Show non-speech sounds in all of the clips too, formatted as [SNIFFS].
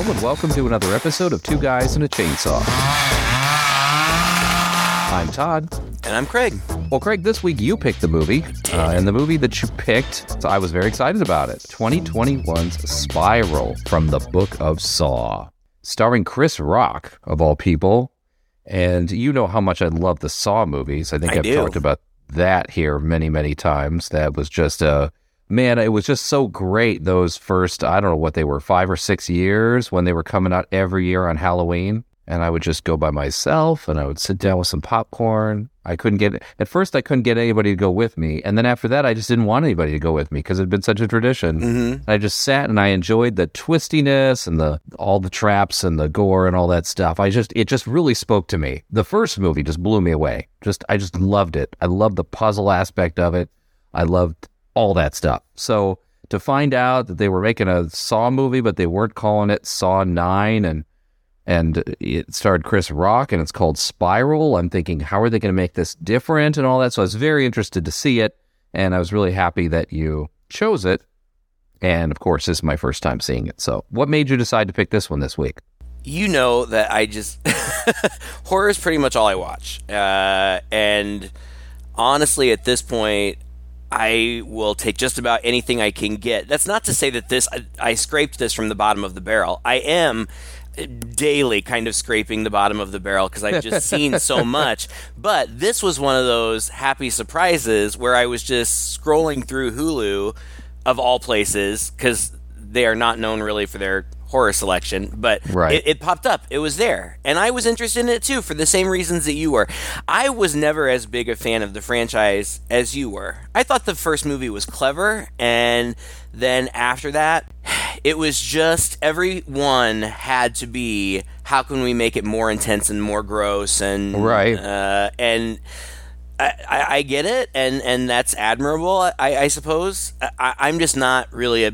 Hello and welcome to another episode of Two Guys and a Chainsaw. I'm Todd. And I'm Craig. Well, Craig, this week you picked the movie, uh, and the movie that you picked, so I was very excited about it 2021's Spiral from the Book of Saw, starring Chris Rock, of all people. And you know how much I love the Saw movies. I think I have talked about that here many, many times. That was just a. Man, it was just so great those first, I don't know what they were, five or six years when they were coming out every year on Halloween. And I would just go by myself and I would sit down with some popcorn. I couldn't get, at first, I couldn't get anybody to go with me. And then after that, I just didn't want anybody to go with me because it had been such a tradition. Mm-hmm. I just sat and I enjoyed the twistiness and the all the traps and the gore and all that stuff. I just it just really spoke to me. The first movie just blew me away. Just I just loved it. I loved the puzzle aspect of it. I loved all that stuff. So to find out that they were making a Saw movie, but they weren't calling it Saw Nine, and and it starred Chris Rock, and it's called Spiral. I'm thinking, how are they going to make this different and all that? So I was very interested to see it, and I was really happy that you chose it. And of course, this is my first time seeing it. So, what made you decide to pick this one this week? You know that I just. [LAUGHS] horror is pretty much all I watch. Uh, and honestly, at this point, I will take just about anything I can get. That's not to say that this. I, I scraped this from the bottom of the barrel. I am daily kind of scraping the bottom of the barrel because I've just seen so [LAUGHS] much. But this was one of those happy surprises where I was just scrolling through Hulu of all places because they are not known really for their horror selection, but Right. it, it popped up. It was there. And I was interested in it too for the same reasons that you were. I was never as big a fan of the franchise as you were. I thought the first movie was clever, and then after that, it was just every one had to be how can we make it more intense and more gross and Right. uh, and I, I, I get it, and, and that's admirable, I, I suppose. I, I'm just not really a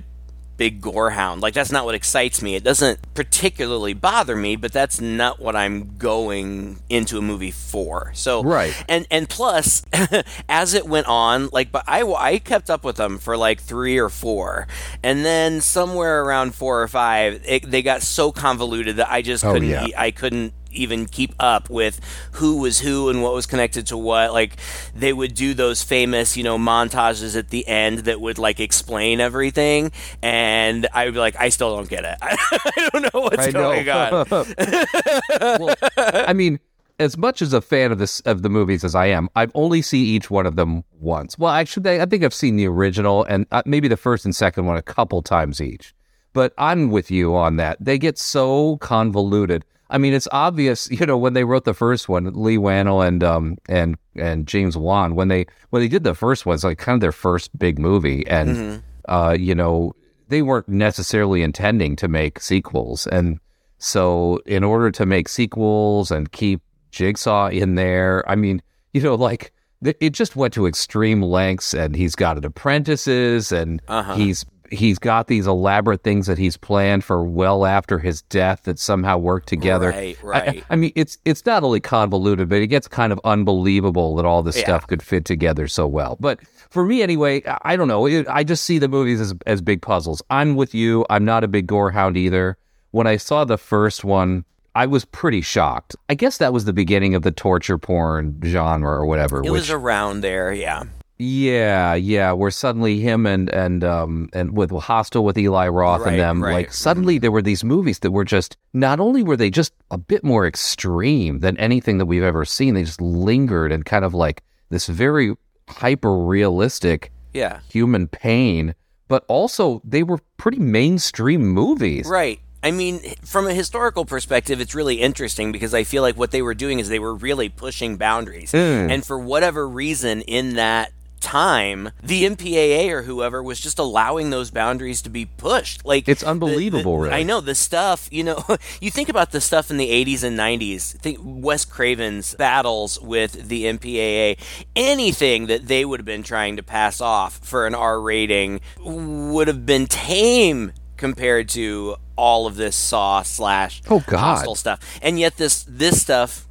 big gore hound. Like, that's not what excites me. It doesn't particularly bother me, but that's not what I'm going into a movie for. So, Right. And, and plus, [LAUGHS] as it went on, like, but I, I kept up with them for like three or four. And then somewhere around four or five, it, they got so convoluted that I just Oh, couldn't, yeah. e- I couldn't even keep up with who was who and what was connected to what. Like they would do those famous, you know, montages at the end that would like explain everything, and I would be like, I still don't get it. [LAUGHS] I don't know what's I going on. [LAUGHS] well, I mean, as much as a fan of this of the movies as I am, I've only seen each one of them once. Well, actually, I think I've seen the original and uh, maybe the first and second one a couple times each. But I'm with you on that. They get so convoluted. I mean, it's obvious, [LAUGHS] you know, when they wrote the first one, Leigh Whannell and um and and James Wan, when they when they did the first one, it's like kind of their first big movie, and uh, you know, they weren't necessarily intending to make sequels, and so in order to make sequels and keep Jigsaw in there, I mean, [LAUGHS] you know, like it just went to extreme lengths, and he's got an apprentices, and Uh-huh. he's he's got these elaborate things that he's planned for well after his death that somehow work together. Right, I- right. I, mean, it's it's not only convoluted, but it gets kind of unbelievable that all this Yeah. stuff could fit together so well. But for me, anyway, I- I don't know. It, I just see the movies as as big puzzles. I'm with you. I'm not a big gore hound either. When I saw the first one, I was pretty shocked. I guess that was the beginning of the torture porn genre or whatever. It which, was around there, yeah. Yeah, yeah, where suddenly him and and um and with Hostel with Eli Roth Right, and them, right. like suddenly there were these movies that were just not only were they just a bit more extreme than anything that we've ever seen, they just lingered and kind of like this very hyper realistic Yeah. human pain, but also they were pretty mainstream movies. Right. I mean, from a historical perspective, it's really interesting because I feel like what they were doing is they were really pushing boundaries. Mm. And for whatever reason, in that time, the MPAA or whoever was just allowing those boundaries to be pushed. Like It's the- unbelievable, the- really. I know the stuff. You know, [LAUGHS] you think about the stuff in the '80s and '90s. Think Wes Craven's battles with the MPAA. Anything that they would have been trying to pass off for an R rating would have been tame compared to all of this Saw slash Oh, God. Hostel stuff. And yet this this stuff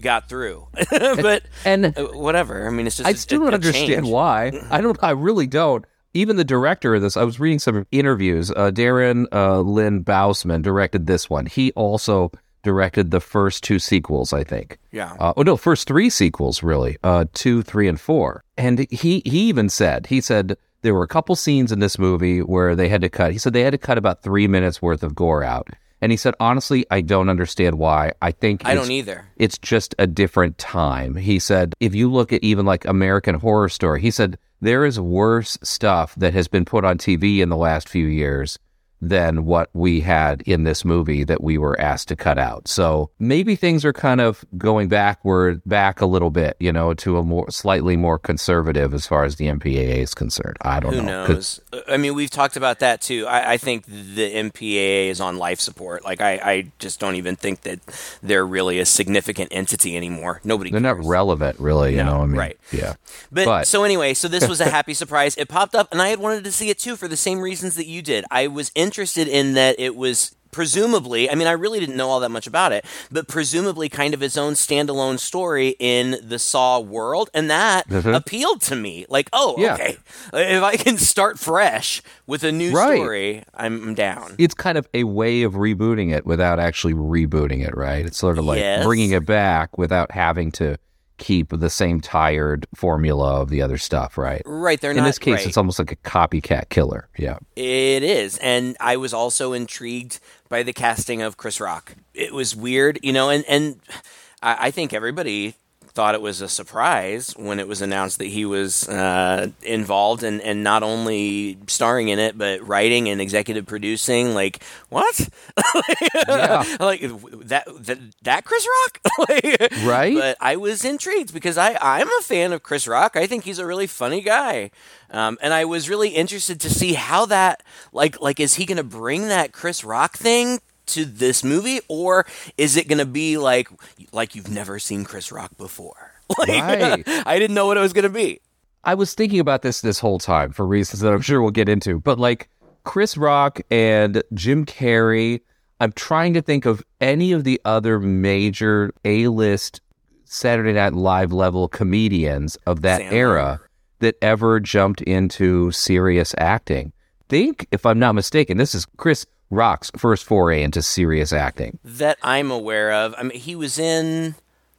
got through. [LAUGHS] but And uh, whatever. I mean, it's just I still a- don't a understand change. why. I don't. I really don't. even the director of this, I was reading some interviews. Uh, Darren uh, Lynn Bousman directed this one. He also directed the first two sequels, I think. Yeah. Uh, oh no, first three sequels really, uh, two, three, and four. And he he even said he said there were a couple scenes in this movie where they had to cut. He said they had to cut about three minutes worth of gore out. And he said, honestly, I don't understand why. I think I don't either. it's just a different time. He said, if you look at even like American Horror Story, he said there is worse stuff that has been put on TV in the last few years than what we had in this movie that we were asked to cut out. So maybe things are kind of going backward, back a little bit, you know, to a more slightly more conservative as far as the MPAA is concerned. I don't know. Who knows? I mean, we've talked about that too. I, I think the MPAA is on life support. Like, I, I just don't even think that they're really a significant entity anymore. Nobody. They're not relevant, really. You No, know, I mean, right. Yeah. But, But- so anyway, so this was a [LAUGHS] happy surprise. It popped up, and I had wanted to see it too for the same reasons that you did. I was interested in that it was presumably. I mean, I really didn't know all that much about it, but presumably kind of his own standalone story in the Saw world, and that mm-hmm. appealed to me. Like, oh, Yeah. okay, if I can start fresh with a new Right. story, I'm, I'm down. it's kind of a way of rebooting it without actually rebooting it, right? It's sort of like Yes. bringing it back without having to keep the same tired formula of the other stuff, right? Right, they're In not. this case, right. it's almost like a copycat killer. Yeah. It is. And I was also intrigued by the casting of Chris Rock. It was weird, you know, and, and I, I think everybody thought it was a surprise when it was announced that he was uh, involved and, and not only starring in it, but writing and executive producing. Like, what? Yeah. [LAUGHS] like, that, that, that Chris Rock? [LAUGHS] Like, Right? But I was intrigued because I, I'm a fan of Chris Rock. I think he's a really funny guy. Um, and I was really interested to see how that, like, like is he going to bring that Chris Rock thing to this movie, or is it going to be like, like you've never seen Chris Rock before? [LAUGHS] Like, Right. I didn't know what it was going to be. I was thinking about this this whole time for reasons that I'm sure we'll get into, but like Chris Rock and Jim Carrey, I'm trying to think of any of the other major A-list Saturday Night Live level comedians of that Sandler. era that ever jumped into serious acting. Think, if I'm not mistaken, this is Chris Rock's first foray into serious acting. That I'm aware of. I mean, he was in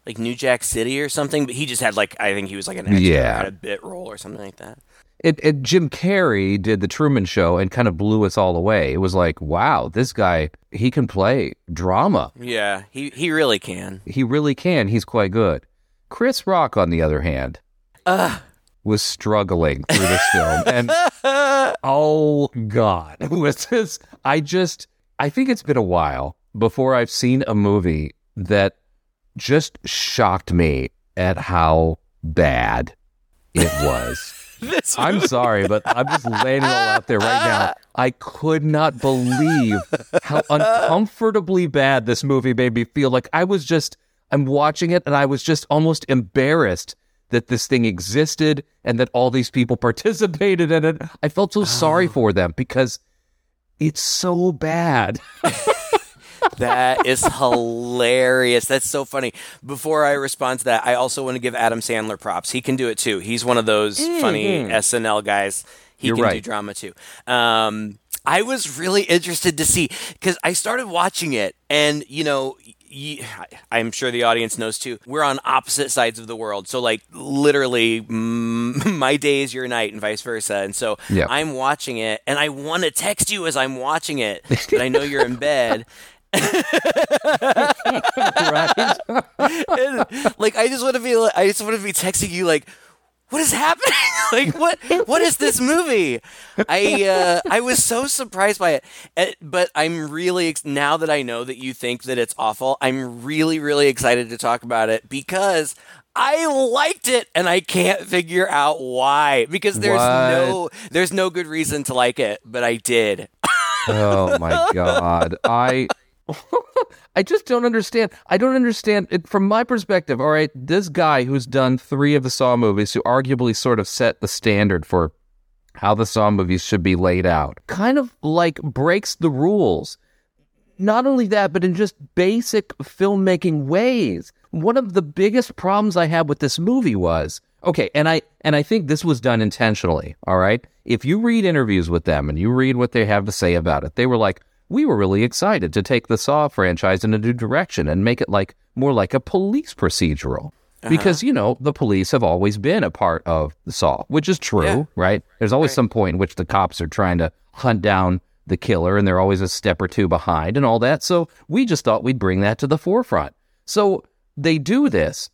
like New Jack City or something, but he just had like I think he was like an extra, Yeah. had a bit role or something like that. It, it, Jim Carrey did the Truman Show and kind of blew us all away. It was like, wow, this guy, he can play drama. Yeah, he he really can. He really can. He's quite good. Chris Rock, on the other hand, Ugh. was struggling through this film. And [LAUGHS] [LAUGHS] oh, God. [LAUGHS] Was this, I just, I think it's been a while before I've seen a movie that just shocked me at how bad it was. [LAUGHS] I'm sorry, but I'm just laying it all out there right now. I could not believe how uncomfortably bad this movie made me feel. Like I was just, I'm watching it and I was just almost embarrassed that this thing existed and that all these people [LAUGHS] participated in it. I felt so sorry for them because it's so bad. [LAUGHS] That is hilarious. That's so funny. Before I respond to that, I also want to give Adam Sandler props. He can do it too. He's one of those funny SNL guys. He You're can do drama too. Um, I was really interested to see because I started watching it, and you know. I'm sure the audience knows too. We're on opposite sides of the world, so like literally, [LAUGHS] my day is your night, and vice versa. And so Yeah. I'm watching it, and I want to text you as I'm watching it, but I know you're in [LAUGHS] bed, right? [LAUGHS] and, like I just want to be like, I just want to be texting you like what is happening? [LAUGHS] Like what what is this movie? I uh, I was so surprised by it. Eh, but I'm really now that I know that you think that it's awful I'm really really excited to talk about it because I liked it and I can't figure out why. Because there's What? no there's no good reason to like it but I did. [LAUGHS] Oh my god. I [LAUGHS] I just don't understand. I don't understand it from my perspective. All right, this guy who's done 3 of the Saw movies who arguably sort of set the standard for how the Saw movies should be laid out. Kind of like breaks the rules. Not only that, but in just basic filmmaking ways. One of the biggest problems I had with this movie was Okay, and I and I think this was done intentionally, all right? If you read interviews with them and you read what they have to say about it, they were like, "We were really excited to take the Saw franchise in a new direction and make it like more like a police procedural." Uh-huh. Because, you know, the police have always been a part of the Saw, which is true, Yeah. right? There's always some point in which the cops are trying to hunt down the killer and they're always a step or two behind and all that. So we just thought we'd bring that to the forefront. So they do this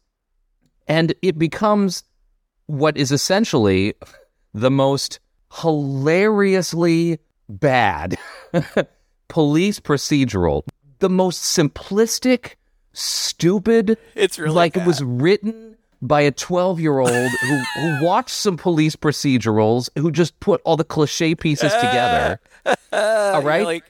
and it becomes what is essentially [LAUGHS] the most hilariously bad [LAUGHS] police procedural, the most simplistic, stupid, It's really like bad. it was written by a 12 year old who, who [LAUGHS] watched some police procedurals who just put all the cliche pieces together. [LAUGHS] all right. like-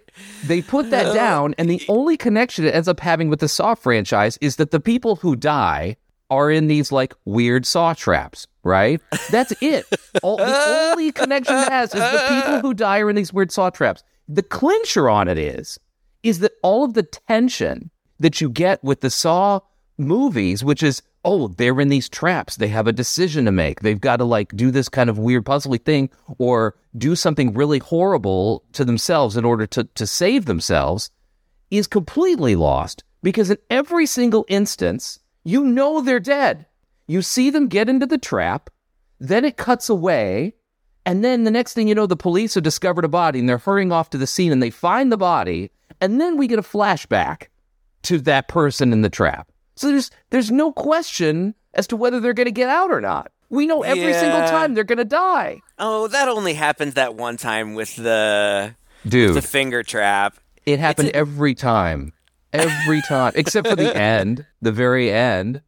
they put that oh, down, and the only connection it ends up having with the Saw franchise is that the people who die are in these like weird saw traps, right? That's it. All, the only connection it has is the people who die are in these weird saw traps. The clincher on it is, is that all of the tension that you get with the Saw movies, which is, oh, they're in these traps. They have a decision to make. They've got to like do this kind of weird puzzly thing or do something really horrible to themselves in order to, to save themselves is completely lost because in every single instance, you know they're dead. You see them get into the trap, then it cuts away, and then the next thing you know, the police have discovered a body and they're hurrying off to the scene and they find the body, and then we get a flashback to that person in the trap. So there's there's no question as to whether they're going to get out or not. We know every single time they're going to die. Oh, that only happened that one time with the Dude, the finger trap. It happened every time. Every time. Except for the [LAUGHS] end. The very end.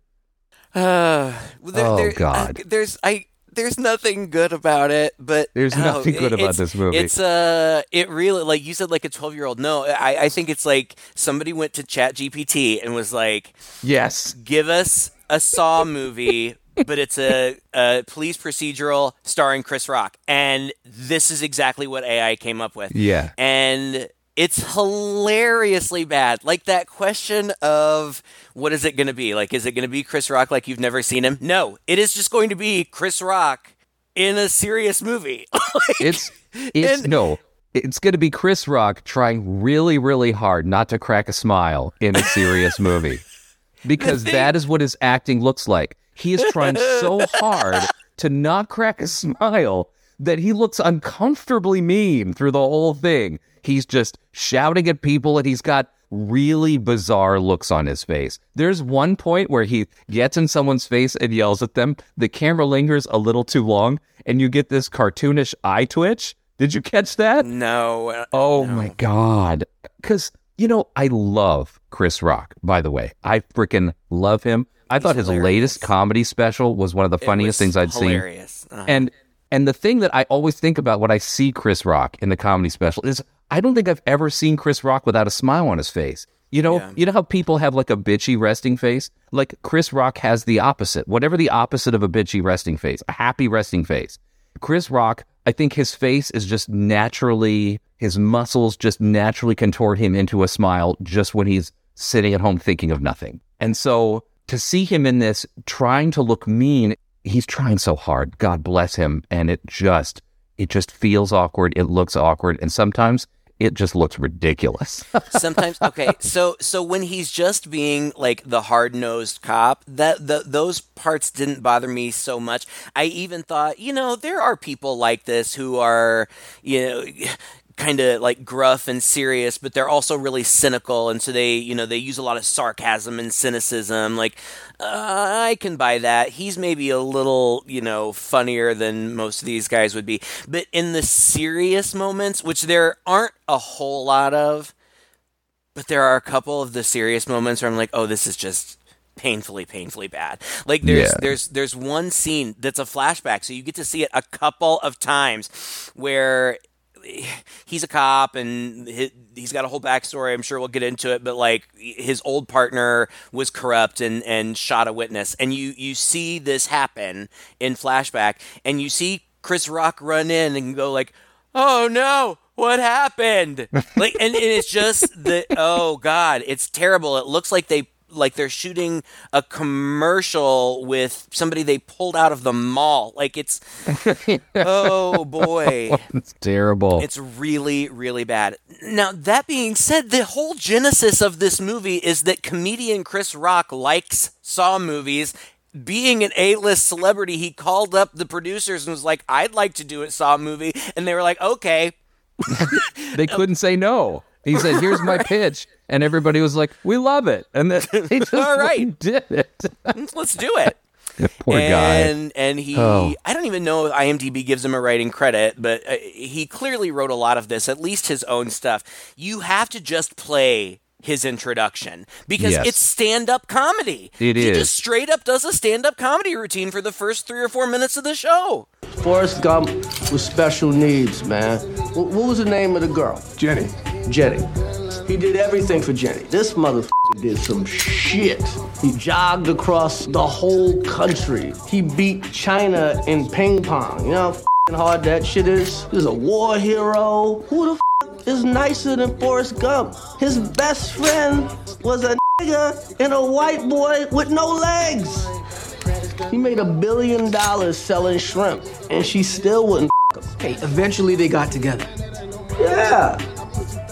Uh, there- Oh, there- God. uh, there's I. There's nothing good about it, but There's oh, nothing good about this movie. It's uh, it really like you said, like a 12 year old. No, I, I think it's like somebody went to Chat GPT and was like, Yes. "Give us a Saw [LAUGHS] movie." But it's a, a police procedural starring Chris Rock, and this is exactly what AI came up with. Yeah. and it's hilariously bad. Like that question of what is it going to be? Like, is it going to be Chris Rock like you've never seen him? No, it is just going to be Chris Rock in a serious movie. [LAUGHS] Like, It's it's And- no. It's going to be Chris Rock trying really, really hard not to crack a smile in a serious movie. [LAUGHS] Because that is what his acting looks like. He is trying so [LAUGHS] hard to not crack a smile that he looks uncomfortably mean through the whole thing. He's just shouting at people and he's got really bizarre looks on his face. There's one point where he gets in someone's face and yells at them. The camera lingers a little too long and you get this cartoonish eye twitch. Did you catch that? no, uh, Oh my god. Cuz you know, I love Chris Rock, by the way. I freaking love him. I thought his hilarious. latest comedy special was one of the funniest things I'd seen. hilarious. Uh, And and the thing that I always think about when I see Chris Rock in the comedy special is I don't think I've ever seen Chris Rock without a smile on his face. You know, Yeah. you know how people have like a bitchy resting face? Like Chris Rock has the opposite. Whatever the opposite of a bitchy resting face, a happy resting face. Chris Rock, I think his face is just naturally his muscles just naturally contort him into a smile just when he's sitting at home thinking of nothing. And so to see him in this trying to look mean, he's trying so hard. God bless him. And it just, it just feels awkward. It looks awkward. And sometimes it just looks ridiculous. [LAUGHS] sometimes okay so so when he's just being like the hard-nosed cop that the, those parts didn't bother me so much i even thought you know there are people like this who are you know kind of like gruff and serious but they're also really cynical and so they you know they use a lot of sarcasm and cynicism like uh, i can buy that he's maybe a little you know funnier than most of these guys would be but in the serious moments which there aren't a whole lot of but there are a couple of the serious moments where I'm like, oh, this is just painfully, painfully bad. Like there's Yeah. there's there's one scene that's a flashback, so you get to see it a couple of times where he's a cop and he, he's got a whole backstory. I'm sure we'll get into it, but like his old partner was corrupt and and shot a witness, and you you see this happen in flashback, and you see Chris Rock run in and go like, "Oh no, what happened?" [LAUGHS] like, and, and it's just the oh god, it's terrible. It looks like they like they're shooting a commercial with somebody they pulled out of the mall. Like it's [LAUGHS] oh boy. [LAUGHS] It's terrible. It's really, really bad. Now, that being said, the whole genesis of this movie is that comedian Chris Rock likes Saw movies. Being an A-list celebrity, he called up the producers and was like, "I'd like to do a Saw movie," and they were like, "Okay." [LAUGHS] they couldn't say no. He said, [LAUGHS] "Here's my pitch," and everybody was like, "We love it," and then [LAUGHS] [LAUGHS] he just All right. did it. Let's do it. Poor guy. and and he Oh. I don't even know if IMDb gives him a writing credit, but uh, he clearly wrote a lot of this, at least his own stuff. You have to just play his introduction because Yes. it's stand-up comedy. It he is. just straight up does a stand-up comedy routine for the first 3 or 4 minutes of the show. Forrest Gump with special needs, man. What was the name of the girl? Jenny. Jenny. He did everything for Jenny. This motherfucker did some shit. He jogged across the whole country. He beat China in ping pong. You know how hard that shit is? He's a war hero. Who the f- is nicer than Forrest Gump? His best friend was a nigga and a white boy with no legs. He made a billion dollars selling shrimp, and she still wouldn't f- him. Hey, eventually they got together. Yeah.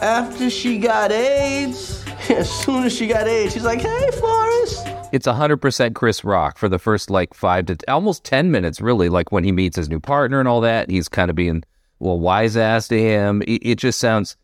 After she got AIDS, [LAUGHS] as soon as she got AIDS, she's like, hey, Forrest. It's 100% Chris Rock for the first like five to almost 10 minutes, really. Like when he meets his new partner and all that, he's kind of being, well, wise ass to him. It, it just sounds,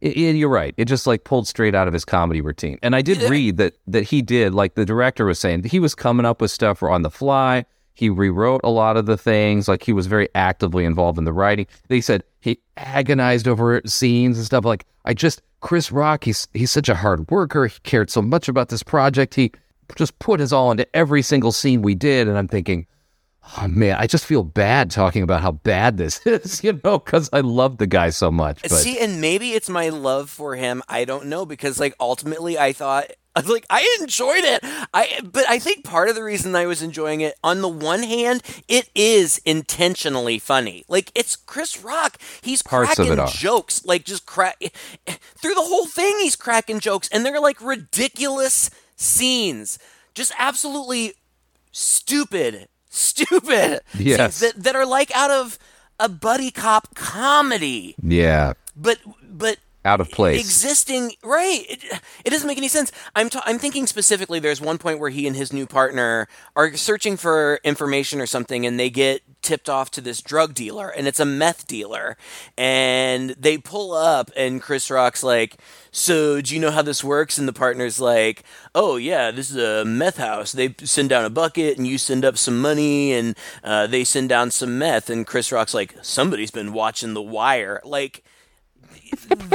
it, it- you're right. It just like pulled straight out of his comedy routine. And I did read that, that he did, like the director was saying, he was coming up with stuff on the fly. He rewrote a lot of the things. Like he was very actively involved in the writing. They said he agonized over scenes and stuff. Like I just Chris Rock. He's he's such a hard worker. He cared so much about this project. He just put his all into every single scene we did. And I'm thinking, oh man, I just feel bad talking about how bad this [LAUGHS] is. You know, because I love the guy so much. But See, and maybe it's my love for him. I don't know because like ultimately I thought [LAUGHS] like I enjoyed it. I but I think part of the reason I was enjoying it on the one hand, it is intentionally funny. Like it's Chris Rock. He's Parts cracking jokes. Like just crack through the whole thing he's cracking jokes and they're like ridiculous scenes. Just absolutely stupid, stupid [LAUGHS] Yes. that, that are like out of a buddy cop comedy yeah, but but out of place. existing right. It, it doesn't make any sense. I'm i'm thinking specifically there's one point where he and his new partner are searching for information or something and they get tipped off to this drug dealer and it's a meth dealer. And they pull up and chris rock's like so do you know how this works? And the partner's like oh yeah this is a meth house. They send down a bucket and you send up some money and uh, they send down some meth. And chris rock's like somebody's been watching the wire. Like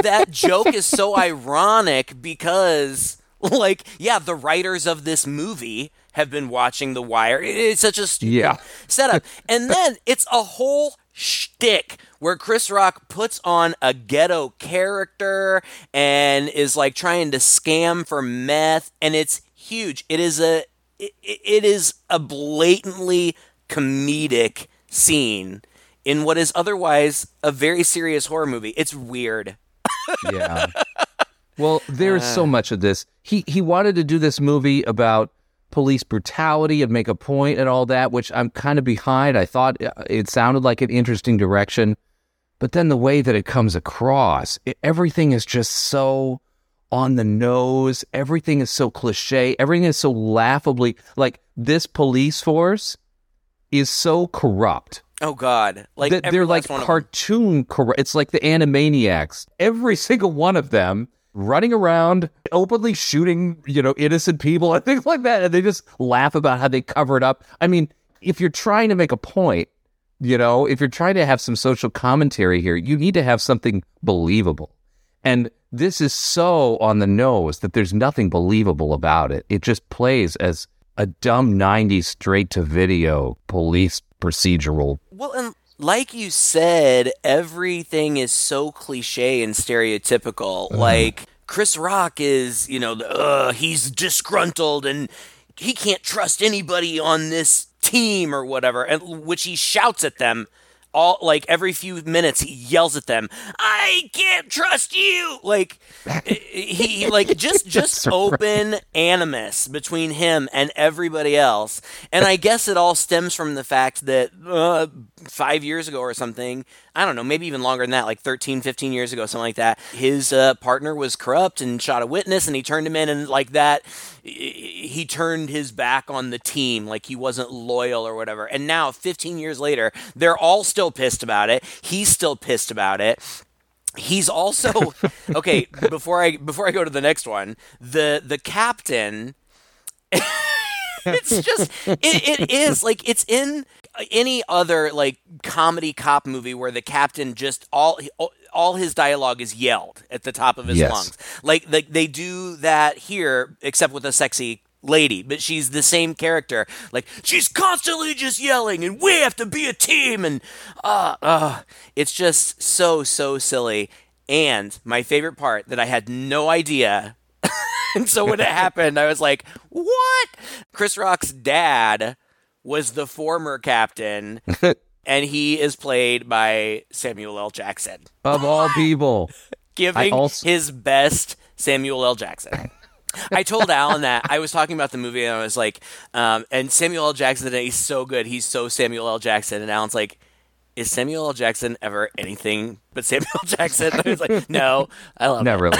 that joke is so ironic because like yeah the writers of this movie have been watching the wire. It's such a stupid Yeah. setup. And then it's a whole shtick where Chris Rock puts on a ghetto character and is like trying to scam for meth and it's huge. It is a it, it is a blatantly comedic scene in what is otherwise a very serious horror movie. It's weird. [LAUGHS] yeah. Well, there's so much of this. He he wanted to do this movie about police brutality and make a point and all that, which I'm kind of behind. I thought uh, it sounded like an interesting direction, but then the way that it comes across, it, everything is just so on the nose. Everything is so cliche. Everything is so laughably like this police force is so corrupt Oh God! Like every they're like one of them. cartoon correct. It's like the Animaniacs. Every single one of them running around, openly shooting, you know, innocent people and [LAUGHS] things like that, and they just laugh about how they cover it up. I mean, if you're trying to make a point, you know, if you're trying to have some social commentary here, you need to have something believable. And this is so on the nose that there's nothing believable about it. It just plays as a dumb 90s straight to video police procedural. Well, and like you said, everything is so cliche and stereotypical. Like Chris Rock is, you know, the, uh, he's disgruntled and he can't trust anybody on this team or whatever, and which he shouts at them all like every few minutes he yells at them i can't trust you like [LAUGHS] he like just [LAUGHS] just right. open animus between him and everybody else and i guess it all stems from the fact that uh, five years ago or something i don't know maybe even longer than that like 13 15 years ago something like that. His uh, partner was corrupt and shot a witness and he turned him in and like that he turned his back on the team like he wasn't loyal or whatever. And now 15 years later they're all still pissed about it. He's still pissed about it. He's also [LAUGHS] okay before i before i go to the next one the the captain [LAUGHS] it's just it, it is like it's in any other like comedy cop movie where the captain just all all his dialogue is yelled at the top of his Yes. lungs like like they do that here except with a sexy lady but she's the same character like she's constantly just yelling and we have to be a team and uh uh it's just so so silly and my favorite part that i had no idea [LAUGHS] and so when it happened, I was like, "What?" Chris Rock's dad was the former captain, [LAUGHS] and he is played by Samuel L. Jackson, Of all people. giving also- his best Samuel L. Jackson. I told Alan that I was talking about the movie, and I was like, um, "And Samuel L. Jackson, he's so good. He's so Samuel L. Jackson." And Alan's like. Is Samuel L. Jackson ever anything but Samuel L. Jackson? I was like, no, I love Not it. really.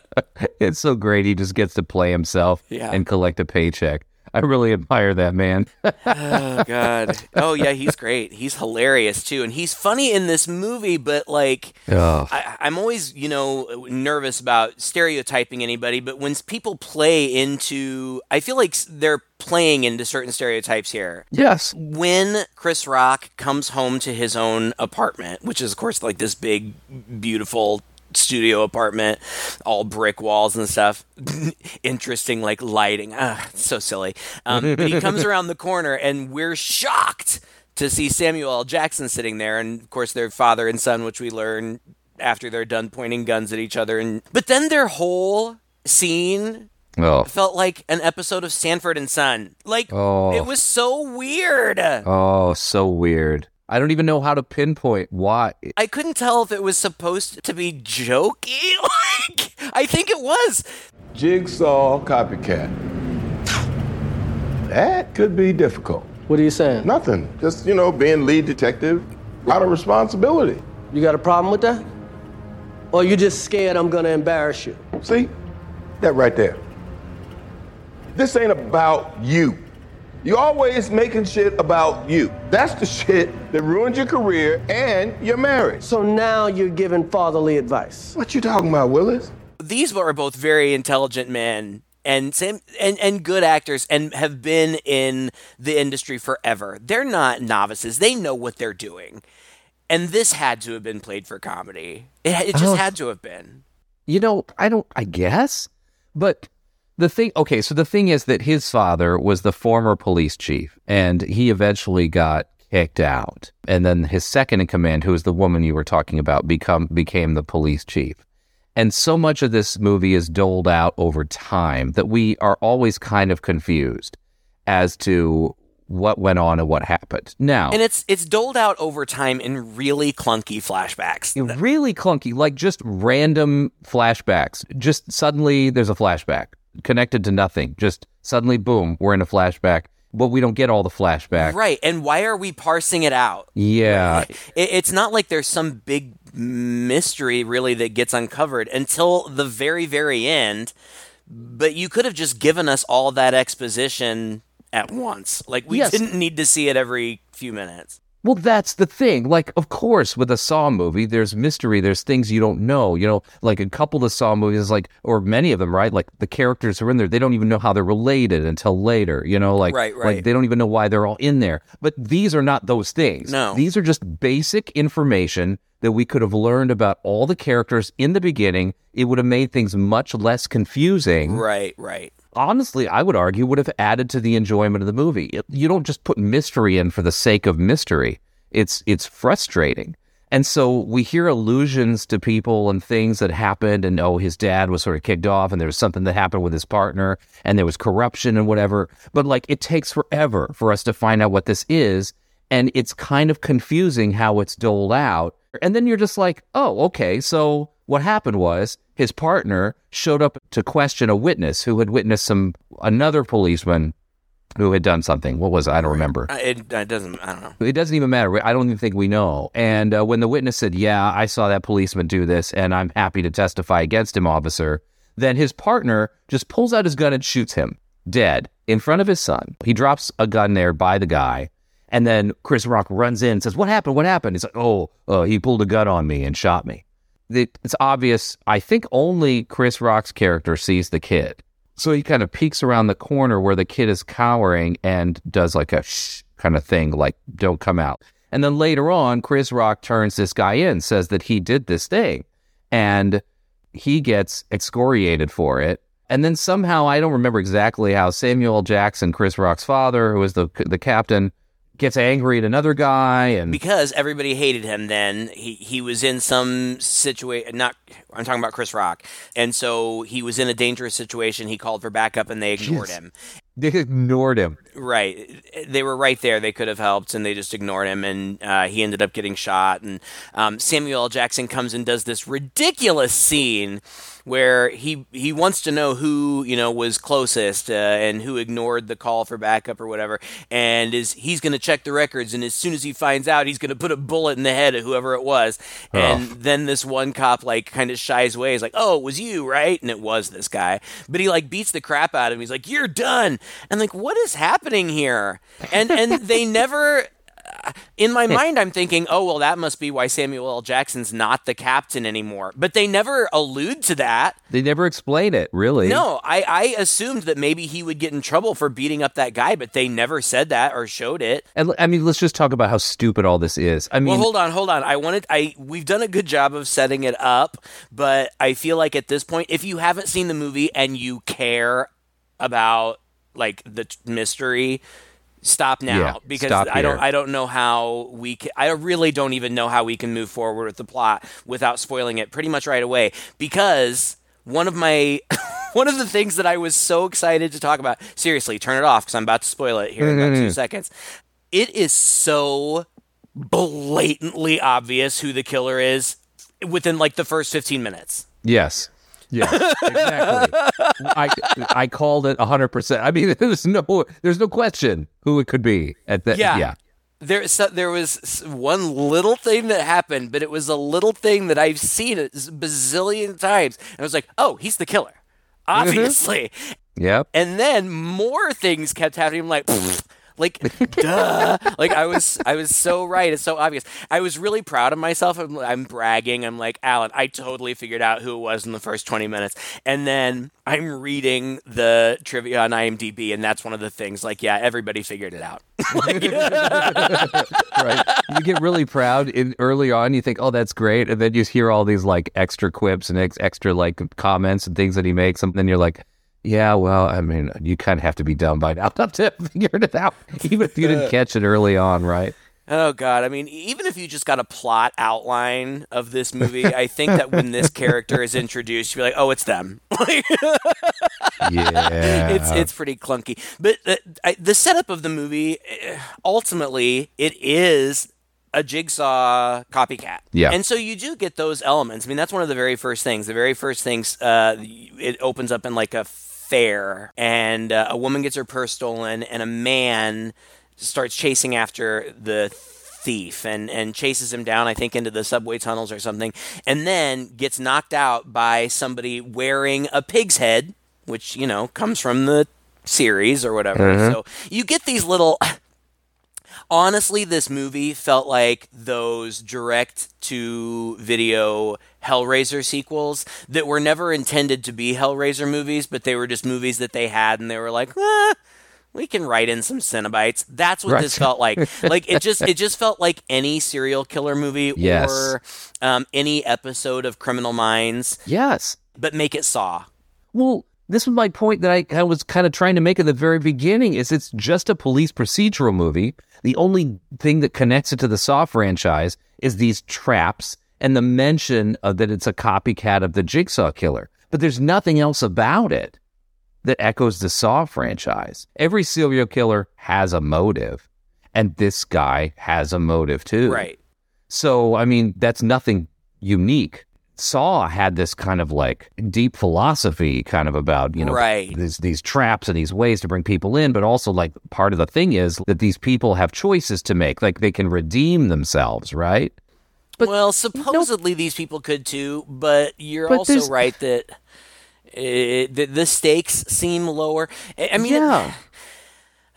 [LAUGHS] [LAUGHS] [LAUGHS] it's so great. He just gets to play himself Yeah. and collect a paycheck. I really admire that man. [LAUGHS] Oh God. Oh yeah, he's great. He's hilarious too, and he's funny in this movie. But like, Oh. I, I'm always you know nervous about stereotyping anybody. But when people play into, I feel like they're playing into certain stereotypes here. yes. When Chris Rock comes home to his own apartment, which is of course like this big, beautiful studio apartment, all brick walls and stuff. [LAUGHS] Interesting, like lighting. Ah, so silly. Um, but he comes [LAUGHS] around the corner, and we're shocked to see Samuel L. Jackson sitting there, and of course, their father and son, which we learn after they're done pointing guns at each other. And but then their whole scene Oh. felt like an episode of Sanford and Son. Like Oh. it was so weird. Oh, so weird. I don't even know how to pinpoint why. I couldn't tell if it was supposed to be jokey. [LAUGHS] Like I think it was. Jigsaw copycat. That could be difficult. What are you saying? Nothing. Just, you know, being lead detective, a lot of responsibility. You got a problem with that? Or you just scared I'm gonna embarrass you? See? That right there. This ain't about you. You always making shit about you. That's the shit that ruined your career and your marriage. So now you're giving fatherly advice. What you talking about, Willis? These are both very intelligent men and same and, and good actors and have been in the industry forever. They're not novices. They know what they're doing. And this had to have been played for comedy. It, it just had to have been. You know, I don't, I guess. But the thing, okay, so the thing is that his father was the former police chief and he eventually got kicked out. And then his second in command, who is the woman you were talking about, become became the police chief. And so much of this movie is doled out over time that we are always kind of confused as to what went on and what happened. Now, And it's it's doled out over time in really clunky flashbacks. really clunky, like just random flashbacks. Just suddenly there's a flashback connected to nothing. Just suddenly, boom, we're in a flashback, but we don't get all the flashback. Right. And why are we parsing it out? Yeah. It, it's not like there's some big mystery really that gets uncovered until the very, very end. But you could have just given us all that exposition at once. Like we Yes. didn't need to see it every few minutes. Well, that's the thing. Like, of course, with a Saw movie, there's mystery. There's things you don't know. You know, like a couple of the Saw movies, like, or many of them, right? Like the characters are in there. They don't even know how they're related until later. You know, like, Right, like right. they don't even know why they're all in there. But these are not those things. No. These are just basic information that we could have learned about all the characters in the beginning. It would have made things much less confusing Right, right. Honestly, I would argue would have added to the enjoyment of the movie. It- you don't just put mystery in for the sake of mystery. It's it's frustrating. And so we hear allusions to people and things that happened, and oh, his dad was sort of kicked off, and there was something that happened with his partner, and there was corruption and whatever. But like, it takes forever for us to find out what this is, and it's kind of confusing how it's doled out. And then you're just like, oh, okay, so what happened was his partner showed up to question a witness who had witnessed some another policeman who had done something. What was it? I don't remember. Uh, It, it doesn't. I don't know. It doesn't even matter. I don't even think we know. And uh, when the witness said, "Yeah, I saw that policeman do this, and I'm happy to testify against him, officer," then his partner just pulls out his gun and shoots him dead in front of his son. He drops a gun there by the guy, and then Chris Rock runs in and says, "What happened? What happened?" He's like, "Oh, uh, he pulled a gun on me and shot me." It- It's obvious. I think only Chris Rock's character sees the kid. So he kind of peeks around the corner where the kid is cowering and does like a shh kind of thing, like, don't come out. And then later on, Chris Rock turns this guy in, says that he did this thing, and he gets excoriated for it. And then somehow, I don't remember exactly how Samuel Jackson, Chris Rock's father, who was the the captain, gets angry at another guy, and because everybody hated him then. He, he was in some situation not i'm talking about chris rock. And so he was in a dangerous situation. He called for backup and they ignored him. They ignored him. right. They were right there. They could have helped and they just ignored him and uh, he ended up getting shot. And um, samuel L. jackson comes and does this ridiculous scene where he he wants to know who you know was closest uh, and who ignored the call for backup or whatever. And is he's going to check the records and as soon as he finds out he's going to put a bullet in the head of whoever it was. And then this one cop like kind of shies away. He's like oh it was you right? And it was this guy. But he like beats the crap out of him. He's like you're done. And like what is happening here? And and they [LAUGHS] never in my [LAUGHS] mind, I'm thinking, oh, well, that must be why Samuel L. Jackson's not the captain anymore. But they never allude to that. They never explain it, really. No, I, I assumed that maybe he would get in trouble for beating up that guy, but they never said that or showed it. And I mean, let's just talk about how stupid all this is. I mean, Well, hold on, hold on. I wanted I we've done a good job of setting it up, but I feel like at this point, if you haven't seen the movie and you care about like the t- mystery, stop now Yeah, because stop I don't. I don't know how we can, I really don't even know how we can move forward with the plot without spoiling it pretty much right away because one of my [LAUGHS] one of the things that I was so excited to talk about seriously turn it off because I'm about to spoil it here in about two mm-hmm. seconds it is so blatantly obvious who the killer is within like the first 15 minutes Yes. Yes, exactly. I I called it hundred percent. I mean, [LAUGHS] there's no there's no question who it could be at that. Yeah. Yeah. there so, there was one little thing that happened but it was a little thing that I've seen a bazillion times and I was like oh he's the killer mm-hmm. obviously Yep. and then more things kept happening. I'm like. [SNIFFS] like, [LAUGHS] duh. Like I was, I was so right. It's so obvious. I was really proud of myself. I'm, I'm bragging. I'm like, Alan, I totally figured out who it was in the first 20 minutes. And then I'm reading the trivia on IMDb, and that's one of the things. Like, yeah, everybody figured it out. [LAUGHS] [LAUGHS] right. You get really proud in early on. You think, oh, that's great, and then you hear all these like extra quips and ex- extra like comments and things that he makes, and then you're like, yeah, well, I mean, you kind of have to be dumb by now [LAUGHS] to figure it out, even if you didn't [LAUGHS] catch it early on, right? Oh God! I mean, even if you just got a plot outline of this movie, I think that when this character is introduced, you're like, "Oh, it's them." [LAUGHS] Yeah. it's it's pretty clunky. But uh, I, the setup of the movie, eh, ultimately, it is a jigsaw copycat. Yeah. And so you do get those elements. I mean, that's one of the very first things. The very first things, uh, it opens up in like a fair, and uh, a woman gets her purse stolen, and a man starts chasing after the thief and, and chases him down, I think, into the subway tunnels or something, and then gets knocked out by somebody wearing a pig's head, which, you know, comes from the series or whatever. So you get these little. Honestly, this movie felt like those direct to video Hellraiser sequels that were never intended to be Hellraiser movies, but they were just movies that they had and they were like, eh, we can write in some Cenobites. That's what Right. this felt like. [LAUGHS] like it just it just felt like any serial killer movie Yes. or um, any episode of Criminal Minds, yes. but make it Saw. Well, this was my point that I, I was kind of trying to make at the very beginning is it's just a police procedural movie. The only thing that connects it to the Saw franchise is these traps and the mention of that it's a copycat of the Jigsaw Killer. But there's nothing else about it that echoes the Saw franchise. Every serial killer has a motive, and this guy has a motive too. Right. So, I mean, that's nothing unique. Saw had this kind of like deep philosophy kind of about, you know, Right. these, these traps and these ways to bring people in, but also like part of the thing is that these people have choices to make. Like they can redeem themselves, right? But- well, supposedly these people could too, but you're But also right that eh, it, the, the stakes seem lower. I I mean, it- yeah.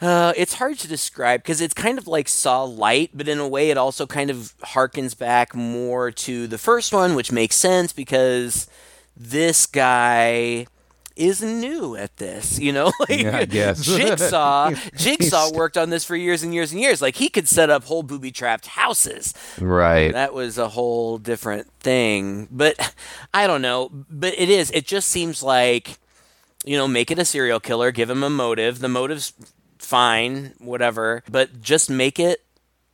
Uh, it's hard to describe because it's kind of like Saw Light, but in a way, it also kind of harkens back more to the first one, which makes sense because this guy is new at this. You know, [LAUGHS] like Yeah, I guess. [LAUGHS] Jigsaw. Jigsaw worked on this for years and years and years. Like he could set up whole booby trapped houses. Right. That was a whole different thing. But I don't know. But it is. It just seems like, you know, make it a serial killer, give him a motive. The motive's fine, whatever. But just make it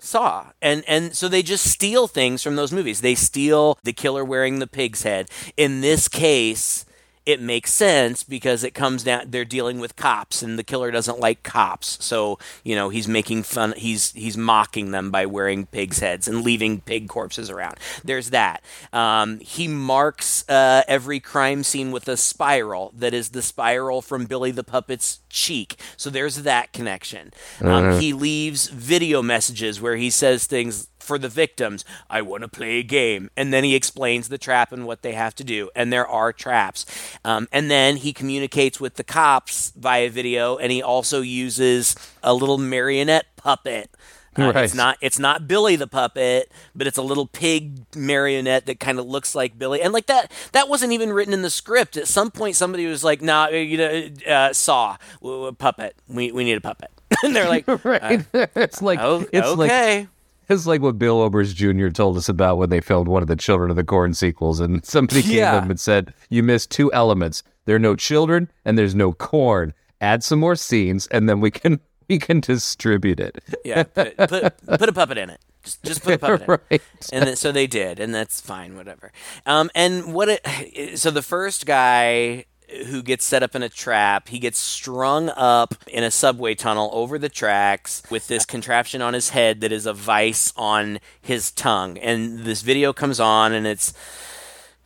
Saw. And and so they just steal things from those movies. They steal the killer wearing the pig's head. In this case, it makes sense because it comes down they're dealing with cops and the killer doesn't like cops. So you know he's making fun he's he's mocking them by wearing pigs heads and leaving pig corpses around. There's that. Um, he marks uh, every crime scene with a spiral that is the spiral from billy the puppet's cheek. So there's that connection. Um, he leaves video messages where he says things for the victims, I want to play a game. And then he explains the trap and what they have to do. And there are traps. Um, and then he communicates with the cops via video, and he also uses a little marionette puppet. Uh, Right. It's not it's not Billy the puppet, but it's a little pig marionette that kind of looks like Billy. And like that that wasn't even written in the script. At some point, somebody was like, "Nah, you know, uh, Saw w- w- puppet. We we need a puppet." [LAUGHS] and they're like, [LAUGHS] right. it's like "Oh, it's like okay." It's like what Bill Oberst Jr. told us about when they filmed one of the Children of the Corn sequels, and [LAUGHS] somebody came Yeah. him and said, "You missed two elements. There are no children, and there's no corn. Add some more scenes, and then we can [LAUGHS] we can distribute it." Yeah, put, put, put a puppet in it. Just, just put a puppet in it. [LAUGHS] right. And then, so they did, and that's fine, whatever. Um, and what it, so the first guy who gets set up in a trap, he gets strung up in a subway tunnel over the tracks with this contraption on his head that is a vice on his tongue. And this video comes on, and it's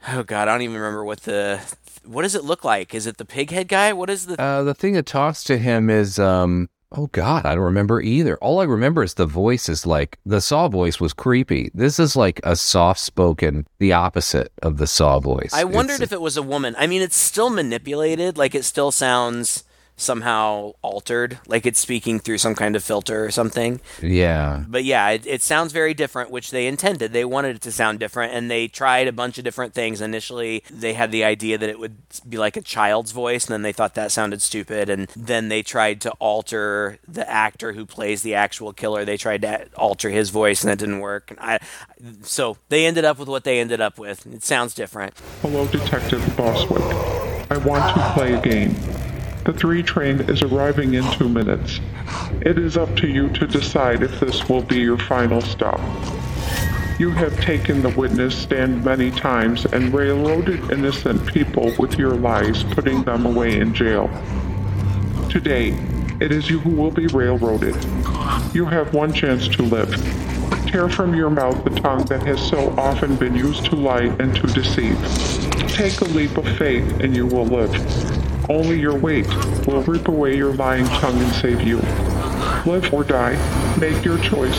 oh god, I don't even remember what the what does it look like? Is it the pig head guy? What is the Uh, the thing that talks to him is, um, oh God, I don't remember either. All I remember is the voice is like the Saw voice was creepy. This is like a soft spoken, the opposite of the Saw voice. I wondered It's- if it was a woman. I mean, it's still manipulated. Like it still sounds somehow altered, like it's speaking through some kind of filter or something. yeah, But yeah, it, it sounds very different, which they intended. They wanted it to sound different, and they tried a bunch of different things. Initially, they had the idea that it would be like a child's voice, and then they thought that sounded stupid. And then they tried to alter the actor who plays the actual killer. They tried to alter his voice, and that didn't work. And I, so they ended up with what they ended up with. It sounds different. Hello, Detective Bozwick. I want to play a game. The 3 train is arriving in two minutes. It is up to you to decide if this will be your final stop. You have taken the witness stand many times and railroaded innocent people with your lies, putting them away in jail. Today, it is you who will be railroaded. You have one chance to live. Tear from your mouth the tongue that has so often been used to lie and to deceive. Take a leap of faith and you will live. Only your weight will rip away your lying tongue and save you. Live or die. Make your choice.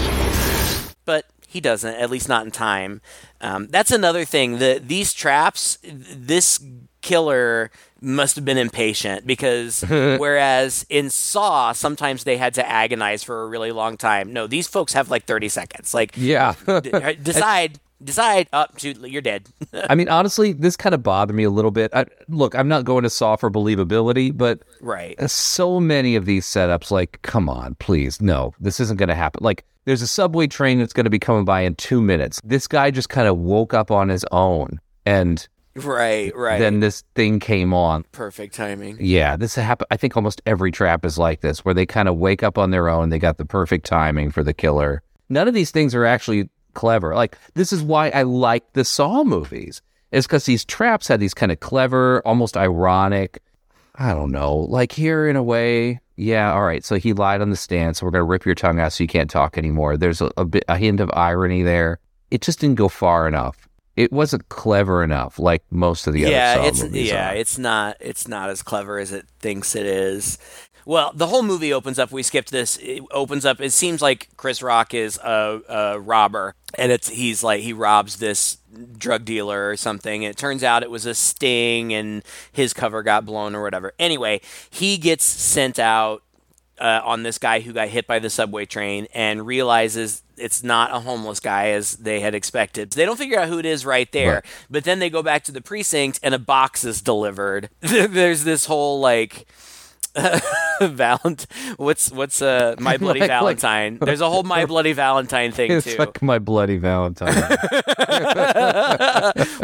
but he doesn't at least not in time um, that's another thing the these traps this killer must have been impatient because [LAUGHS] whereas in saw sometimes they had to agonize for a really long time no these folks have like 30 seconds like yeah. d- uh, [LAUGHS] decide decide oh, up to you're dead [LAUGHS] I mean, honestly, this kind of bothered me a little bit. I, look, I'm not going to Saw for believability, but right uh, so many of these setups, like, come on, please, no, this isn't going to happen. Like, there's a subway train that's going to be coming by in two minutes. This guy just kind of woke up on his own and Right, right. then this thing came on. Perfect timing. Yeah, this happened. I think almost every trap is like this, where they kind of wake up on their own. They got the perfect timing for the killer. None of these things are actually clever. Like this is why I like the Saw movies. Is because these traps had these kind of clever, almost ironic. I don't know. Like here, in a way, yeah. All right. So he lied on the stand. So we're gonna rip your tongue out so you can't talk anymore. There's a, a bit a hint of irony there. It just didn't go far enough. It wasn't clever enough, like most of the yeah, other Saw it's movies. yeah, are. it's not it's not as clever as it thinks it is. Well, the whole movie opens up. We skipped this. It opens up. It seems like Chris Rock is a, a robber, and it's he's like he robs this drug dealer or something. And it turns out it was a sting, and his cover got blown or whatever. Anyway, he gets sent out uh, on this guy who got hit by the subway train and realizes it's not a homeless guy as they had expected. They don't figure out who it is right there, Right. but then they go back to the precinct and a box is delivered. [LAUGHS] There's this whole like. [LAUGHS] Valent, what's what's uh my [LAUGHS] bloody Like- like- Valentine? There's a whole my bloody Valentine thing It's too. like my bloody Valentine. [LAUGHS]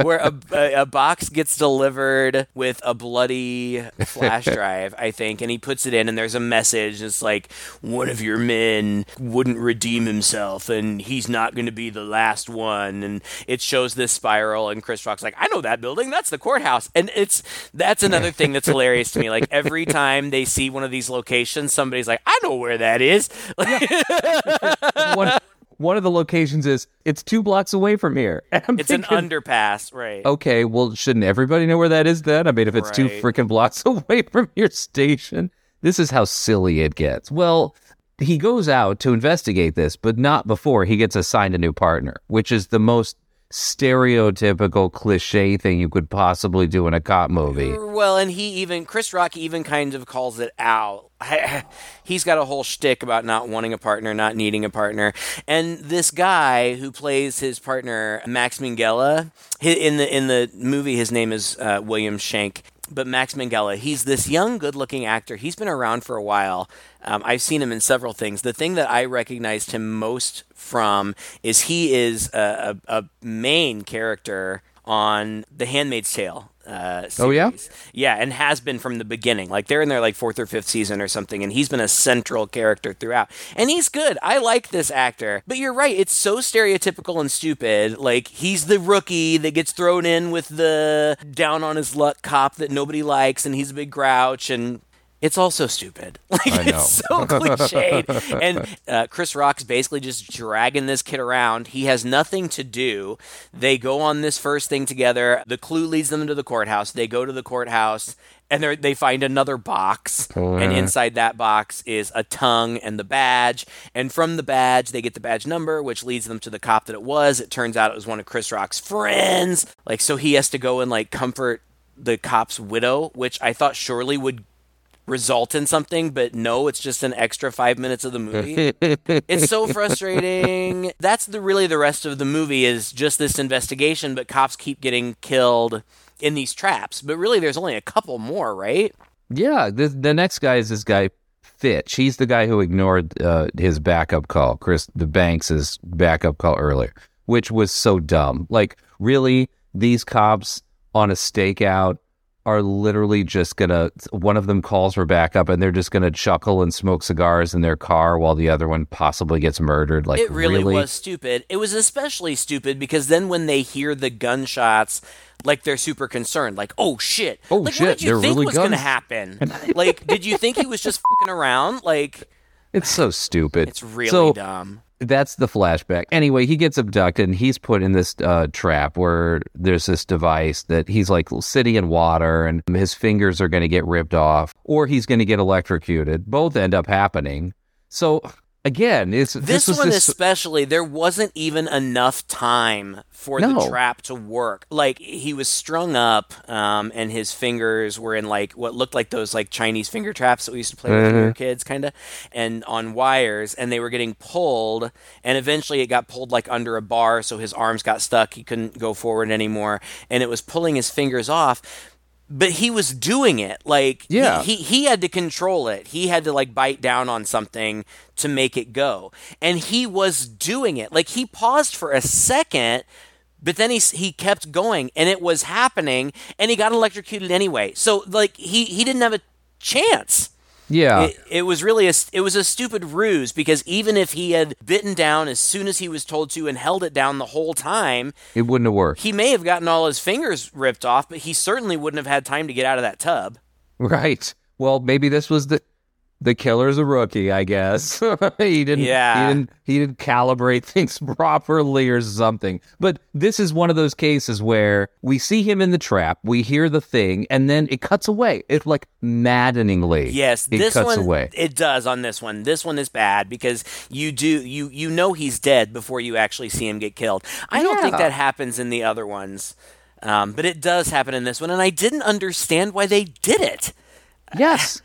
where a, a, a box gets delivered with a bloody flash drive, I think, and he puts it in, and there's a message. It's like one of your men wouldn't redeem himself, and he's not going to be the last one. And it shows this spiral, and Chris Rock's like, I know that building. That's the courthouse, and it's that's another thing that's hilarious to me. Like every time they see one of these locations, somebody's like, I know where that is. [LAUGHS] one, one of the locations is it's two blocks away from here. [LAUGHS] It's an underpass, right? okay, well, shouldn't everybody know where that is then? I mean, if it's two freaking blocks [LAUGHS] away from your station, this is how silly it gets. Well, he goes out to investigate this, but not before he gets assigned a new partner, which is the most stereotypical cliche thing you could possibly do in a cop movie. Well, and he even Chris Rock even kind of calls it out. [LAUGHS] He's got a whole shtick about not wanting a partner, not needing a partner, and this guy who plays his partner Max Minghella in the in the movie, his name is uh, William Shank. But Max Minghella, he's this young, good-looking actor. He's been around for a while. Um, I've seen him in several things. The thing that I recognized him most from is he is a, a, a main character on The Handmaid's Tale. Uh, Oh, yeah? yeah, and has been from the beginning. Like they're in their like fourth or fifth season or something, and he's been a central character throughout. And he's good. I like this actor. But you're right; it's so stereotypical and stupid. Like he's the rookie that gets thrown in with the down on his luck cop that nobody likes, and he's a big grouch and. It's also stupid. [LAUGHS] Like I know. it's so [LAUGHS] cliched. and uh, Chris Rock's basically just dragging this kid around. He has nothing to do. They go on this first thing together. The clue leads them to the courthouse. They go to the courthouse and they they find another box. And inside that box is a tongue and the badge. And from the badge, they get the badge number, which leads them to the cop that it was. It turns out it was one of Chris Rock's friends. Like so, he has to go and like comfort the cop's widow, which I thought surely would result in something, but no, it's just an extra five minutes of the movie. [LAUGHS] it's so frustrating. That's the really the rest of the movie is just this investigation, but cops keep getting killed in these traps. But really, there's only a couple more, right? Yeah, the, the next guy is this guy Fitch. He's the guy who ignored uh, his backup call, Chris the Banks's backup call earlier, which was so dumb. Like, really, these cops on a stakeout are literally just gonna. One of them calls for backup, and they're just gonna chuckle and smoke cigars in their car while the other one possibly gets murdered. Like, it really, was stupid. It was especially stupid because then when they hear the gunshots, like they're super concerned, like, "Oh shit! Oh, like, shit, What did you they're think really was going to happen? [LAUGHS] like, did you think he was just [LAUGHS] fucking around? Like, It's so stupid. it's really so, dumb. That's the flashback. Anyway, he gets abducted and he's put in this uh, trap where there's this device that he's like sitting in water and his fingers are going to get ripped off or he's going to get electrocuted. Both end up happening. So again, it's This, this, one this, especially, there wasn't even enough time for the trap to work. Like he was strung up, um, and his fingers were in like what looked like those like Chinese finger traps that we used to play with when we were kids, kind of, and on wires, and they were getting pulled, and eventually it got pulled like under a bar, so his arms got stuck. He couldn't go forward anymore, and it was pulling his fingers off. But he was doing it like Yeah. he, he had to control it. He had to like bite down on something to make it go. And he was doing it. Like he paused for a second, But then he he kept going, and it was happening, and he got electrocuted anyway. So like he he didn't have a chance. Yeah. It, it was really a it was a stupid ruse because even if he had bitten down as soon as he was told to and held it down the whole time, it wouldn't have worked. he may have gotten all his fingers ripped off, but he certainly wouldn't have had time to get out of that tub. Right. Well, maybe this was the the killer's a rookie, I guess. [LAUGHS] he didn't Yeah. he didn't he didn't calibrate [LAUGHS] things properly or something. But this is one of those cases where we see him in the trap, we hear the thing, and then it cuts away. It's like maddeningly. Yes, it this cuts one away. it does on this one. This one is bad because you do you you know he's dead before you actually see him get killed. I don't think that happens in the other ones. Um, but it does happen in this one, and I didn't understand why they did it. Yes.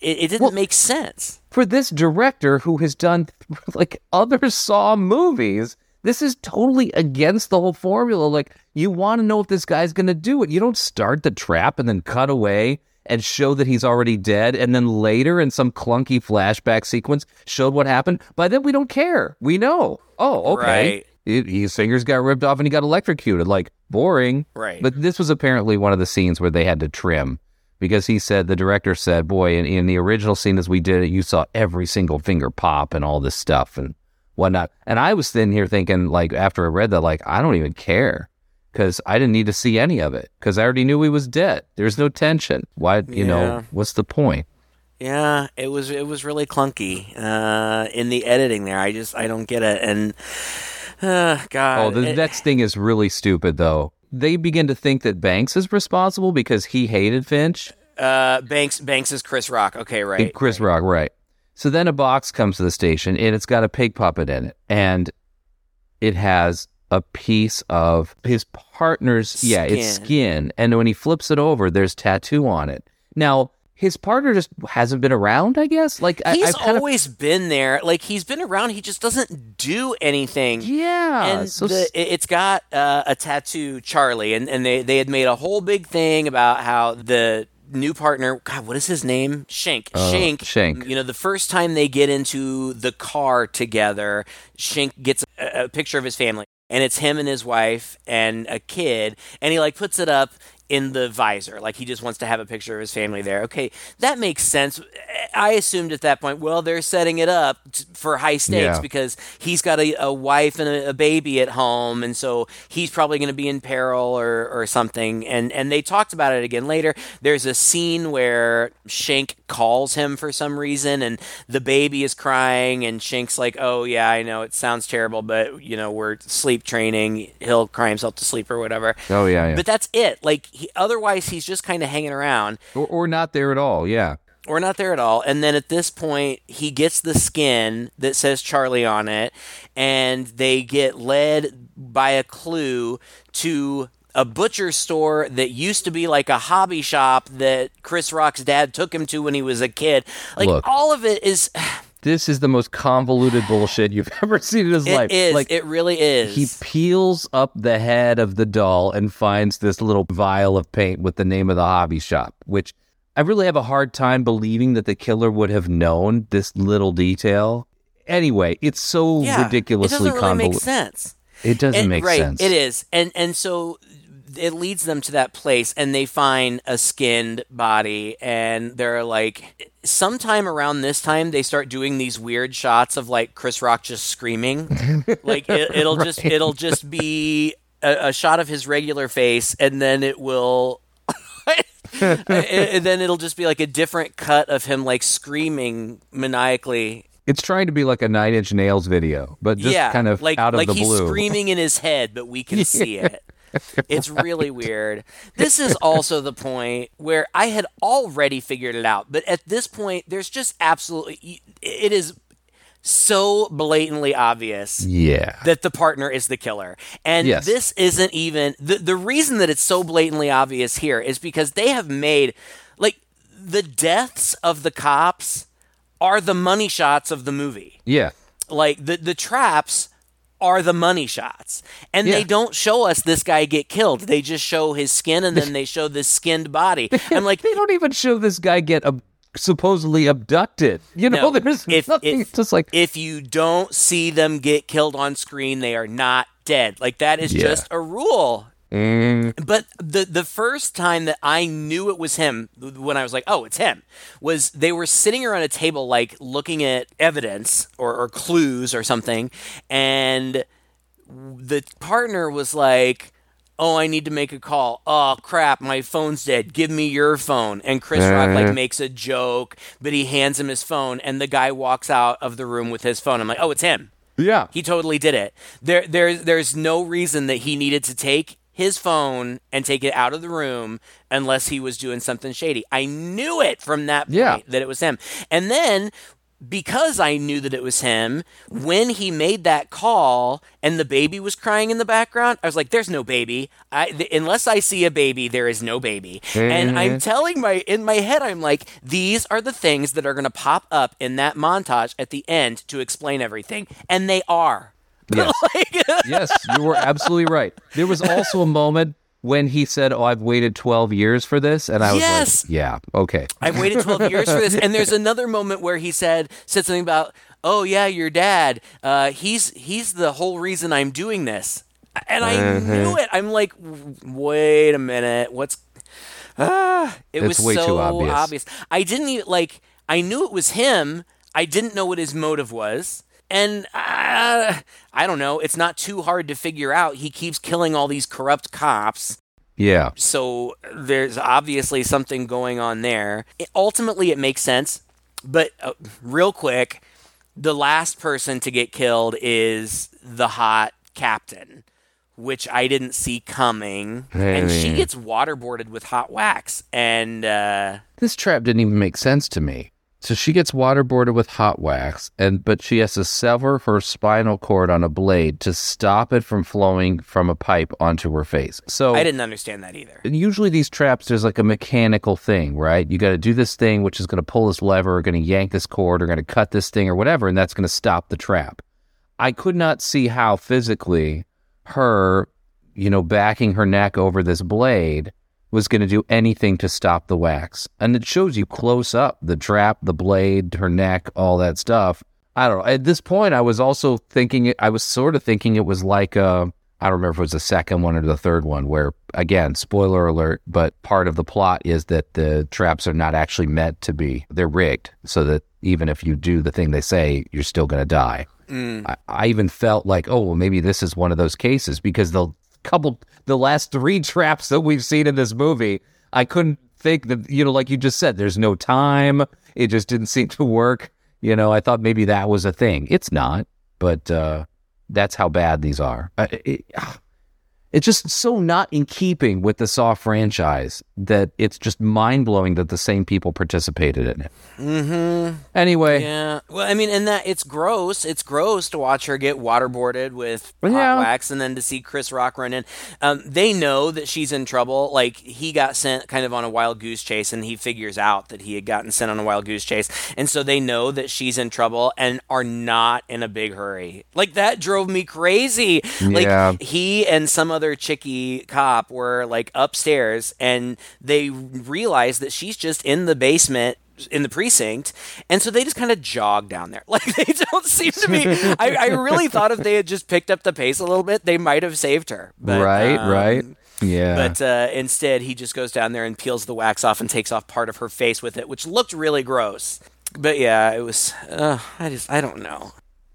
It, it didn't make sense. For this director who has done [LAUGHS] like other Saw movies, this is totally against the whole formula. Like, you want to know if this guy's going to do it. You don't start the trap and then cut away and show that he's already dead, and then later in some clunky flashback sequence showed what happened. By then, we don't care. We know. Oh, okay. Right. It- his fingers got ripped off and he got electrocuted. Like, boring. Right. But this was apparently one of the scenes where they had to trim because he said, the director said, boy, in, in the original scene as we did it, you saw every single finger pop and all this stuff and whatnot. And I was sitting here thinking, like, after I read that, like, I don't even care because I didn't need to see any of it because I already knew he was dead. There's no tension. Why, you Yeah. know, what's the point? Yeah, it was it was really clunky uh, in the editing there. I just I don't get it, and uh, God, Oh, the it- next thing is really stupid, though. They begin to think that Banks is responsible because he hated Finch. uh, Banks Banks is Chris Rock. Okay, right. Chris Rock, right. So then a box comes to the station and it's got a pig puppet in it. And it has a piece of his partner's, yeah, it's Skin. skin. And when he flips it over, there's tattoo on it. Now, his partner just hasn't been around, I guess. Like, He's I've kind of- always been there. Like he's been around. He just doesn't do anything. yeah. and so the, it- it's got uh, a tattoo, Charlie, and, and they, they had made a whole big thing about how the new partner, God, what is his name? Shank. Shank. Oh, Shank. You know, the first time they get into the car together, Shank gets a, a picture of his family, and it's him and his wife and a kid, and he like puts it up in the visor, like he just wants to have a picture of his family there. Okay, that makes sense. I assumed at that point, well, they're setting it up t- for high stakes Yeah. because he's got a, a wife and a, a baby at home, and so he's probably going to be in peril or, or something. And and they talked about it again later. There's a scene where Shank calls him for some reason, and the baby is crying, and Shank's like, "Oh yeah, I know it sounds terrible, but you know we're sleep training. He'll cry himself to sleep or whatever." oh, yeah, yeah. But that's it. Like he, otherwise, he's just kind of hanging around or, or not there at all. Yeah. or not there at all. And then at this point, he gets the skin that says Charlie on it, and they get led by a clue to a butcher store that used to be like a hobby shop that Chris Rock's dad took him to when he was a kid. Like Look. all of it is, [SIGHS] This is the most convoluted bullshit you've [LAUGHS] ever seen in his life. it is, Like, it really is. He peels up the head of the doll and finds this little vial of paint with the name of the hobby shop, which I really have a hard time believing that the killer would have known this little detail. Anyway, it's so yeah, ridiculously It doesn't really make sense. It doesn't And- make right, sense. It is, and and so it leads them to that place, and they find a skinned body, and they're like, sometime around this time, they start doing these weird shots of like Chris Rock just screaming, [LAUGHS] like it, it'll just it'll just be a, a shot of his regular face, and then it will. [LAUGHS] and then it'll just be like a different cut of him like screaming maniacally It's trying to be like a Nine Inch Nails video, but just yeah, kind of like out of like the he's blue. screaming in his head, but we can [LAUGHS] see it. It's really weird. This is also the point where I had already figured it out, but at this point, there's just absolutely it is so blatantly obvious yeah. that the partner is the killer. And Yes. this isn't even the the reason that it's so blatantly obvious here is because they have made like the deaths of the cops are the money shots of the movie yeah. like the the traps are the money shots and they don't show us this guy get killed they just show his skin and then [LAUGHS] they show this skinned body i'm like They don't even show this guy get a supposedly abducted. You know, No, [LAUGHS] there's if, nothing. if, just like if you don't see them get killed on screen, they are not dead. Like that is Yeah. just a rule. Mm, But the the first time that I knew it was him, when I was like, "Oh, it's him," was they were sitting around a table, like looking at evidence or, or clues or something, and the partner was like, "Oh, I need to make a call. Oh crap, my phone's dead. Give me your phone." And Chris Rock like makes a joke, but he hands him his phone, and the guy walks out of the room with his phone. I'm like, "Oh, it's him." yeah, He totally did it. There, there, there's no reason that he needed to take his phone and take it out of the room unless he was doing something shady. I knew it from that point Yeah. that it was him. And then because I knew that it was him, when he made that call and the baby was crying in the background, I was like, "There's no baby. I, th- unless I see a baby, there is no baby." And I'm mm-hmm. telling my in my head, I'm like, "These are the things that are going to pop up in that montage at the end to explain everything," and they are. Yes, [LAUGHS] [LAUGHS] yes, you were absolutely right. There was also a moment when he said, "Oh, I've waited 12 years for this," and I was Yes. like, "Yeah, okay." I've waited 12 [LAUGHS] years for this. And there's another moment where he said said something about, "Oh yeah, your dad. Uh, he's he's the whole reason I'm doing this." And I Mm-hmm. knew it. I'm like, wait a minute, what's? Ah, it It's was way too so obvious. I didn't even like. I knew it was him. I didn't know what his motive was. And uh, I don't know. It's not too hard to figure out. He keeps killing all these corrupt cops Yeah, so there's obviously something going on there. It- ultimately, it makes sense, but uh, real quick, the last person to get killed is the hot captain, which I didn't see coming, and she gets waterboarded with hot wax, and uh, this trap didn't even make sense to me. So she gets waterboarded with hot wax, and but she has to sever her spinal cord on a blade to stop it from flowing from a pipe onto her face. So I didn't understand that either. usually these traps there's like a mechanical thing right you got to do this thing which is going to pull this lever or going to yank this cord or going to cut this thing or whatever and that's going to stop the trap i could not see how physically her you know backing her neck over this blade was going to do anything to stop the wax and it shows you close up the trap the blade her neck all that stuff i don't know at this point i was also thinking i was sort of thinking it was like uh I don't remember if it was the second one or the third one, where again, spoiler alert, but part of the plot is that the traps are not actually meant to be. They're rigged so that even if you do the thing they say, you're still going to die. I, I even felt like, oh, well, maybe this is one of those cases because the couple, the last three [LAUGHS] traps that we've seen in this movie, I couldn't think that, you know, like you just said, there's no time. It just didn't seem [LAUGHS] to work. You know, I thought maybe that was a thing. It's not, but, uh, that's how bad these are. Uh, it- ah, it's just so not in keeping with the Saw franchise that it's just mind blowing that the same people participated in it. Mm-hmm. Anyway, Yeah. Well, I mean, and that it's gross. It's gross to watch her get waterboarded with hot Yeah. wax, and then to see Chris Rock run in. Um, they know that she's in trouble. Like he got sent kind of on a wild goose chase, and he figures out that he had gotten sent on a wild goose chase, and so they know that she's in trouble and are not in a big hurry. Like that drove me crazy. Like Yeah. he and some other chickie cop were like upstairs, and they realized that she's just in the basement in the precinct, and so they just kind of jog down there. [LAUGHS] Like they don't seem to be. [LAUGHS] I, I really thought if they had just picked up the pace a little bit, they might have saved her. But, right, um, right. Yeah. But uh, instead, he just goes down there and peels the wax off and takes off part of her face with it, which looked really gross. But yeah, it was. Uh, I just, I don't know.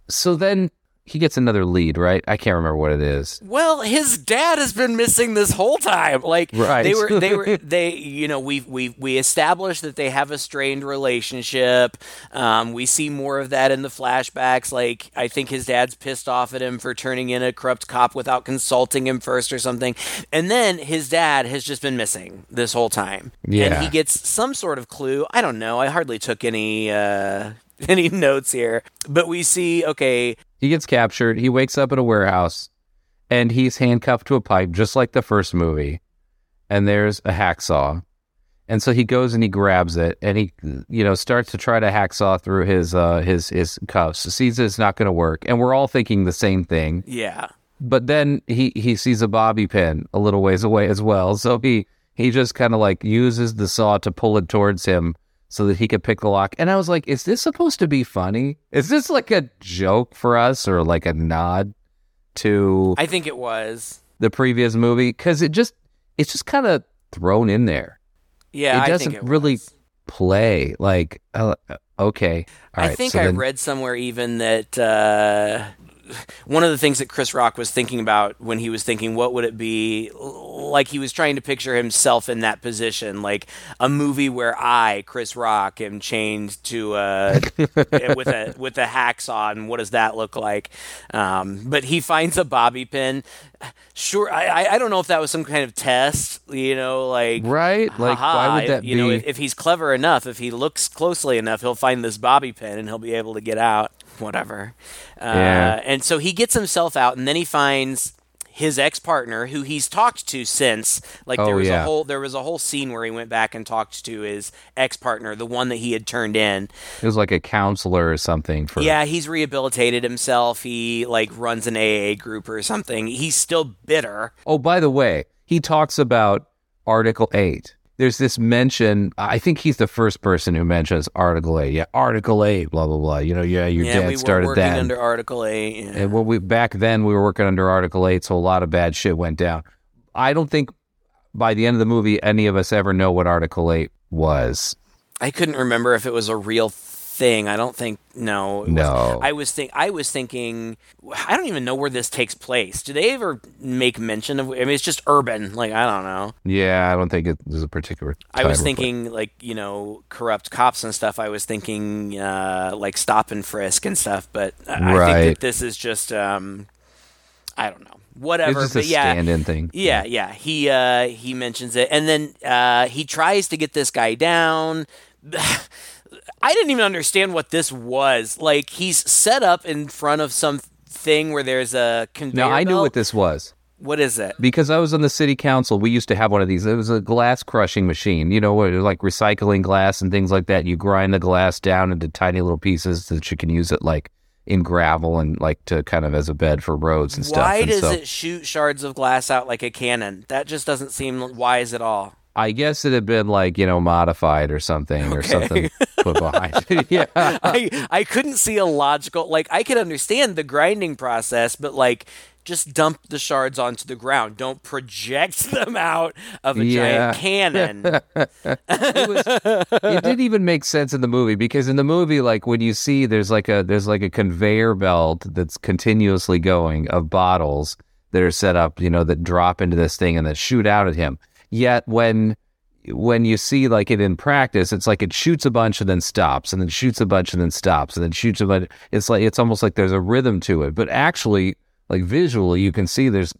so then he gets another lead, right? I can't remember what it is. Well, his dad has been missing this whole time. Like Right. they were, they were, [LAUGHS] they. You know, we we we established that they have a strained relationship. Um, we see more of that in the flashbacks. Like I think his dad's pissed off at him for turning in a corrupt cop without consulting him first or something. And then his dad has just been missing this whole time. Yeah. And he gets some sort of clue. I don't know. I hardly took any. Uh, [LAUGHS] any notes here but we see okay He gets captured. He wakes up in a warehouse and he's handcuffed to a pipe, just like the first movie. And there's a hacksaw. And so he goes and he grabs it and he, you know, starts to try to hacksaw through his, uh, his, his cuffs. Sees it's not going to work. And we're all thinking the same thing. yeah But then he, he sees a bobby pin a little ways away as well. So he, he just kind of like uses the saw to pull it towards him so that he could pick the lock. And I was like, is this supposed to be funny? Is this like a joke for us or like a nod to I think it was. the previous movie? Because it just it's just kind of thrown in there. Yeah, it doesn't think it really was. play like uh, okay. All I right, think so I then- read somewhere even that uh, one of the things that Chris Rock was thinking about when he was thinking, what would it be? Like he was trying to picture himself in that position, like a movie where I, Chris Rock, am chained to uh, [LAUGHS] with a with a hacksaw, and what does that look like? Um, but he finds a bobby pin. Sure, I I- don't know if that was some kind of test, you know, like Right? Like, why would that you know, be- if, if he's clever enough, if he looks closely enough, he'll find this bobby pin and he'll be able to get out. Whatever. Uh, Yeah. And so he gets himself out, and then he finds his ex partner, who he's talked to since. Like there Oh, was a whole there was a whole scene where he went back and talked to his ex partner, the one that he had turned in. It was like a counselor or something for Yeah, he's rehabilitated himself. He like runs an AA group or something. He's still bitter. Oh, by the way, he talks about Article 8. There's this mention, I think he's the first person who mentions Article 8. Yeah, Article 8, blah, blah, blah. You know, yeah, your yeah, dad we started working that. under Article Eight. Yeah. and when we back then we were working under Article 8, so a lot of bad shit went down. I don't think by the end of the movie any of us ever know what Article 8 was. I couldn't remember if it was a real thing. I don't think no. No. I was think I was thinking. I don't even know where this takes place. Do they ever make mention of? I mean, it's just urban. Like I don't know. Yeah, I don't think it is a particular I was thinking like you know corrupt cops and stuff. I was thinking uh, like stop and frisk and stuff. But I I think that this is just um, I don't know. Whatever. It's just a yeah, stand-in thing. yeah, yeah. He uh, he mentions it, and then uh, he tries to get this guy down. [SIGHS] I didn't even understand what this was. Like he's set up in front of some thing where there's a conveyor. No, I knew belt. what this was. What is it? Because I was on the city council, we used to have one of these. It was a glass crushing machine, you know, like recycling glass and things like that. You grind the glass down into tiny little pieces so that you can use it like in gravel and like to kind of as a bed for roads and stuff. Why does so it shoot shards of glass out like a cannon? That just doesn't seem wise at all. I guess it had been like, you know, modified or something or something [LAUGHS] put behind it. [LAUGHS] yeah. I I couldn't see a logical like I could understand the grinding process, but like just dump the shards onto the ground. Don't project [LAUGHS] them out of a Yeah. giant cannon. it was it didn't even make sense in the movie because in the movie like when you see there's like a there's like a conveyor belt that's continuously going of bottles that are set up you know that drop into this thing and that shoot out at him yet when when you see like it in practice it's like it shoots a bunch and then stops and then shoots a bunch and then stops and then shoots a bunch. It's like it's almost like there's a rhythm to it. But actually like visually you can see there's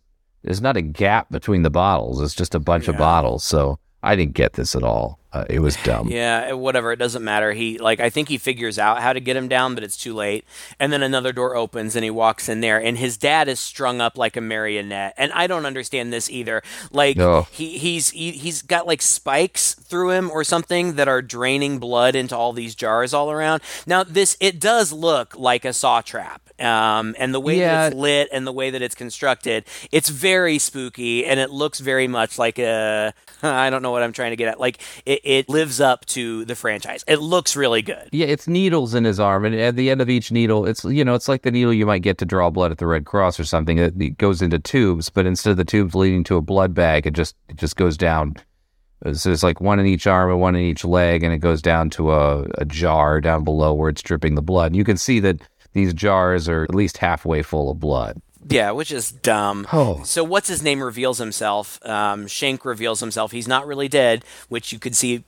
there's not a gap between the bottles. It's just a bunch of bottles. So i didn't get this at all uh, it was dumb Yeah, whatever. It doesn't matter. He like I think he figures out how to get him down, but it's too late. And then another door opens and he walks in there, and his dad is strung up like a marionette. And I don't understand this either. Like No. he he's he, he's got like spikes through him or something that are draining blood into all these jars all around. Now this it does look like a saw trap. Um, and the way Yeah. that it's lit and the way that it's constructed, it's very spooky and it looks very much like a [LAUGHS] I don't know what I'm trying to get at. Like it, it lives up to the franchise. It looks really good. Yeah, it's needles in his arm, and at the end of each needle, it's you know, it's like the needle you might get to draw blood at the Red Cross or something. It, goes into tubes, but instead of the tubes leading to a blood bag, it just it just goes down. So it's like one in each arm and one in each leg, and it goes down to a, a jar down below where it's dripping the blood. And you can see that these jars are at least halfway full of blood. Yeah, which is dumb. Oh. So what's his name reveals himself. Um, Shank reveals himself. He's not really dead, which you could see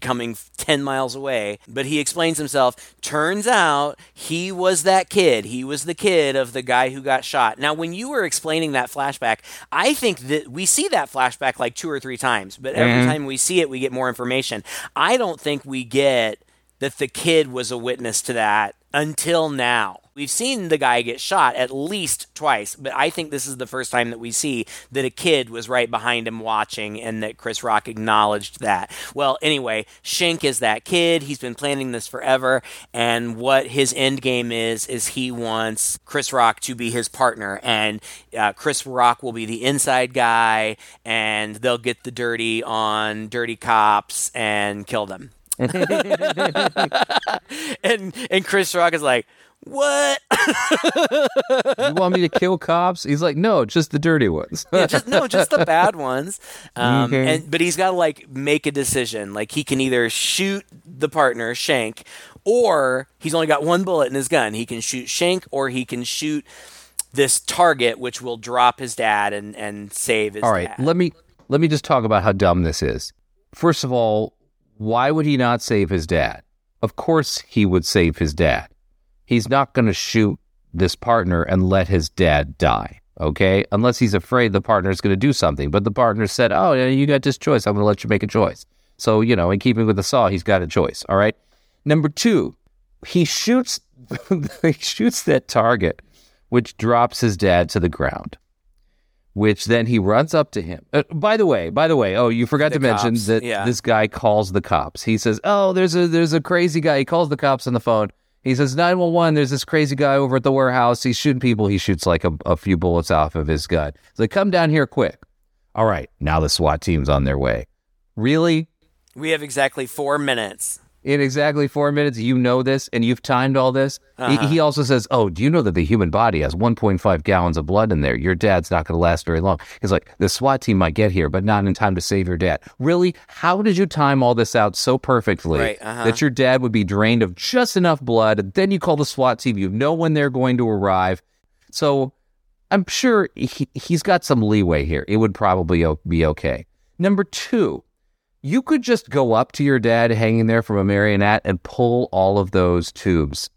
coming 10 miles away, but he explains himself. Turns out he was that kid. He was the kid of the guy who got shot. Now, when you were explaining that flashback, I think that we see that flashback like two or three times, but every time we see it, we get more information. I don't think we get that the kid was a witness to that until now. We've seen the guy get shot at least twice, but I think this is the first time that we see that a kid was right behind him watching and that Chris Rock acknowledged that. Well, anyway, Shank is that kid. He's been planning this forever, and what his end game is is he wants Chris Rock to be his partner, and uh, Chris Rock will be the inside guy, and they'll get the dirty on dirty cops and kill them [LAUGHS] and and Chris Rock is like, "What? You want me to kill cops? He's like, no, just the dirty ones. [LAUGHS] yeah, just no, just the bad ones." Um, Okay. and but he's got to like make a decision. Like he can either shoot the partner Shank, or he's only got one bullet in his gun. He can shoot Shank, or he can shoot this target, which will drop his dad and and save his. All right, dad. let me let me just talk about how dumb this is. First of all, why would he not save his dad? Of course he would save his dad. He's not going to shoot this partner and let his dad die, okay? Unless he's afraid the partner's going to do something. But the partner said, "Oh, you got this choice. I'm going to let you make a choice." So, you know, in keeping with the saw, he's got a choice, all right? Number 2, he shoots [LAUGHS] he shoots that target which drops his dad to the ground which then he runs up to him. Uh, by the way, by the way, oh, you forgot The to mention cops, that yeah. this guy calls the cops. He says, "Oh, there's a there's a crazy guy." He calls the cops on the phone. He says, "911, there's this crazy guy over at the warehouse. He's shooting people. He shoots like a, a few bullets off of his gun." Like, "Come down here quick." All right, now the SWAT team's on their way. Really? we have exactly four minutes. In exactly four minutes, you know this, and you've timed all this. He, he also says, "Oh, do you know that the human body has 1.5 gallons of blood in there? Your dad's not going to last very long." He's like, "The SWAT team might get here, but not in time to save your dad." Really? How did you time all this out so perfectly Right, uh-huh. that your dad would be drained of just enough blood? Then you call the SWAT team. You know when they're going to arrive, so I'm sure he, he's got some leeway here. It would probably be okay. Number two, you could just go up to your dad hanging there from a marionette and pull all of those tubes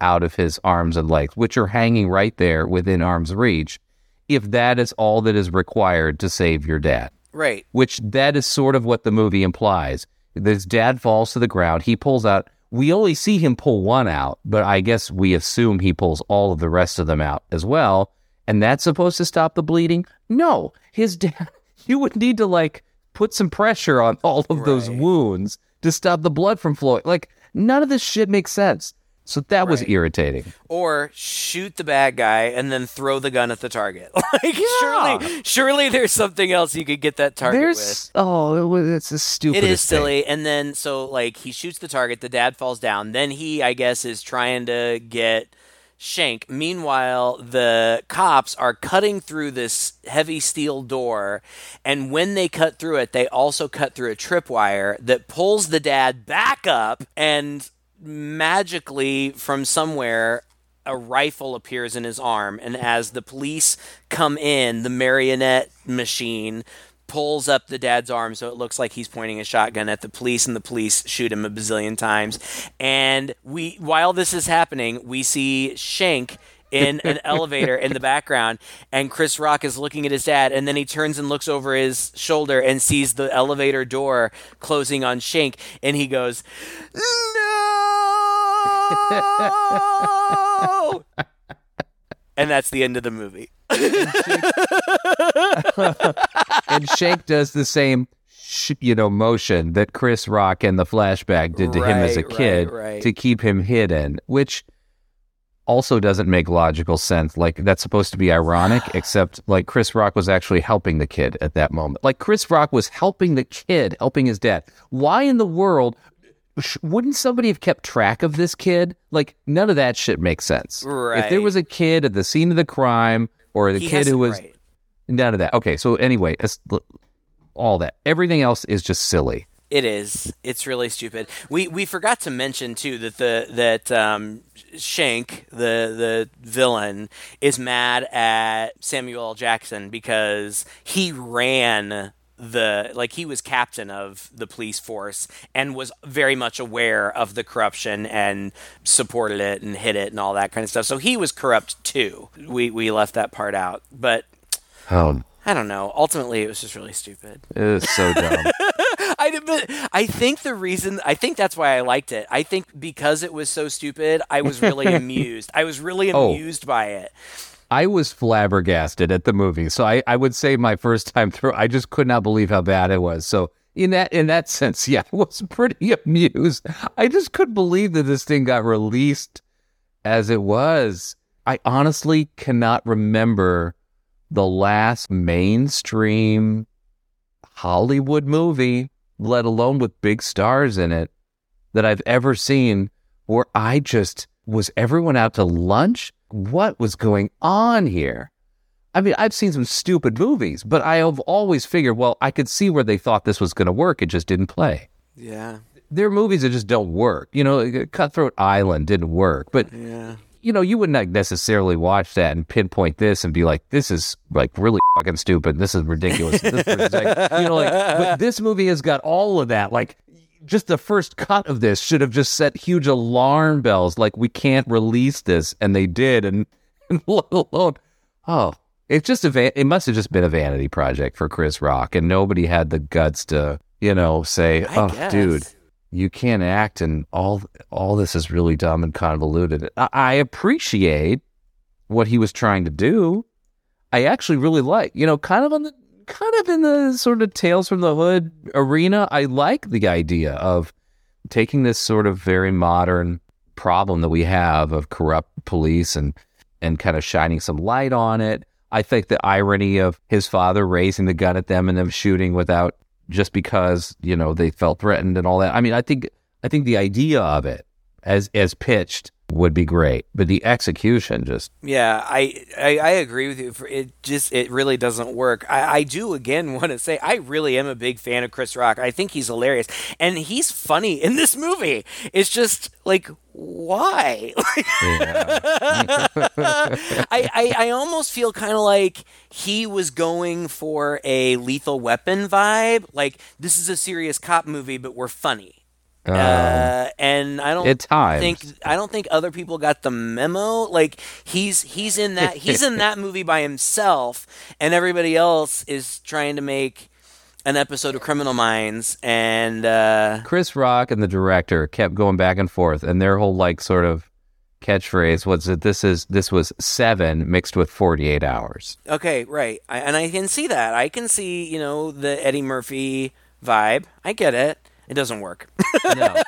out of his arms and legs, which are hanging right there within arm's reach, if that is all that is required to save your dad. Right. Which that is sort of what the movie implies. His dad falls to the ground. He pulls out. We only see him pull one out, but I guess we assume he pulls all of the rest of them out as well. And that's supposed to stop the bleeding? No, his [LAUGHS] dad. You would need to like put some pressure on all of those wounds to stop the blood from flowing. Like none of this shit makes sense. So that was irritating. or shoot the bad guy and then throw the gun at the target. [LAUGHS] Like surely, surely there's something else you could get that target with. Oh, it's a stupid. It is silly, and then so like he shoots the target, the dad falls down. Then he, I guess, is trying to get Shank. Meanwhile, the cops are cutting through this heavy steel door, and when they cut through it, they also cut through a tripwire that pulls the dad back up, and magically from somewhere a rifle appears in his arm and as the police come in the marionette machine pulls up the dad's arm so it looks like he's pointing a shotgun at the police and the police shoot him a bazillion times. And we while this is happening we see shank in an [LAUGHS] elevator in the background and Chris Rock is looking at his dad and then he turns and looks over his shoulder and sees the elevator door closing on Shank and he goes no! [LAUGHS] And that's the end of the movie [LAUGHS] and Shank does the same, sh- you know, motion that Chris Rock and the flashback did to him as a Right, right, kid right. to keep him hidden, which also doesn't make logical sense. Like that's supposed to be ironic, [SIGHS] except like Chris Rock was actually helping the kid at that moment. Like Chris Rock was helping the kid, helping his dad. Why in the world? Wouldn't somebody have kept track of this kid? Like none of that shit makes sense. If there was a kid at the scene of the crime, or the He kid who was right. None of that. Okay, so anyway, all that. Everything else is just silly. It is. It's really stupid. We we forgot to mention too that the that um, Shank, the the villain, is mad at Samuel L. Jackson because he ran the like he was captain of the police force and was very much aware of the corruption and supported it and hid it and all that kind of stuff. So he was corrupt too. We we left that part out, but Oh, I don't know. Ultimately, it was just really stupid. it was so [LAUGHS] dumb. I, but I think the reason I think that's why I liked it. I think because it was so stupid, I was really [LAUGHS] amused. I was really Oh. amused by it. I was flabbergasted at the movie. So I, I would say my first time through, I just could not believe how bad it was. So in that in that sense, [LAUGHS] yeah, I was pretty amused. I just couldn't believe that this thing got released as it was. I honestly cannot remember the last mainstream Hollywood movie, let alone with big stars in it, that I've ever seen where I just was everyone out to lunch? What was going on here? I mean, I've seen some stupid movies, but I have always figured, well, I could see where they thought this was going to work. It just didn't play. Yeah. There are movies that just don't work. You know, uh, Cutthroat Island didn't work, but Yeah. You know, you wouldn't like necessarily watch that and pinpoint this and be like, this is like really fucking stupid. This is ridiculous. This is like, you know, like, but [LAUGHS] this movie has got all of that. Like, just the first cut of this should have just set huge alarm bells. Like, we can't release this, and they did. And, [LAUGHS] and let alone, oh, it's just a va- it must have just been a vanity project for Chris Rock, and nobody had the guts to, you know, say, I oh, guess. dude you can't act and all all this is really dumb and convoluted. I, I appreciate what he was trying to do. I actually really like, you know, kind of on the kind of in the sort of tales from the hood arena. I like the idea of taking this sort of very modern problem that we have of corrupt police and and kind of shining some light on it. I think the irony of his father raising the gun at them and them shooting without just because you know they felt threatened and all that. I mean, I think I think the idea of it as as pitched would be great, but the execution just Yeah, I, I I agree with you. It just it really doesn't work. I, I do again [LAUGHS] want to say I really am a big fan of Chris Rock. I think he's hilarious and he's funny in this movie. It's just like why? [LAUGHS] I, I I almost feel kind of like he was going for a Lethal Weapon vibe. Like this is a serious cop movie, but we're funny. Uh, and I don't think I don't think other people got the memo. Like he's he's in that he's in that movie by himself, and everybody else is trying to make an episode of Criminal Minds. And uh, Chris Rock and the director kept going back and forth, and their whole like sort of catchphrase was that this is this was seven mixed with forty eight hours. okay, right, I, and I can see that. I can see you know the Eddie Murphy vibe. I get it. It doesn't work. No,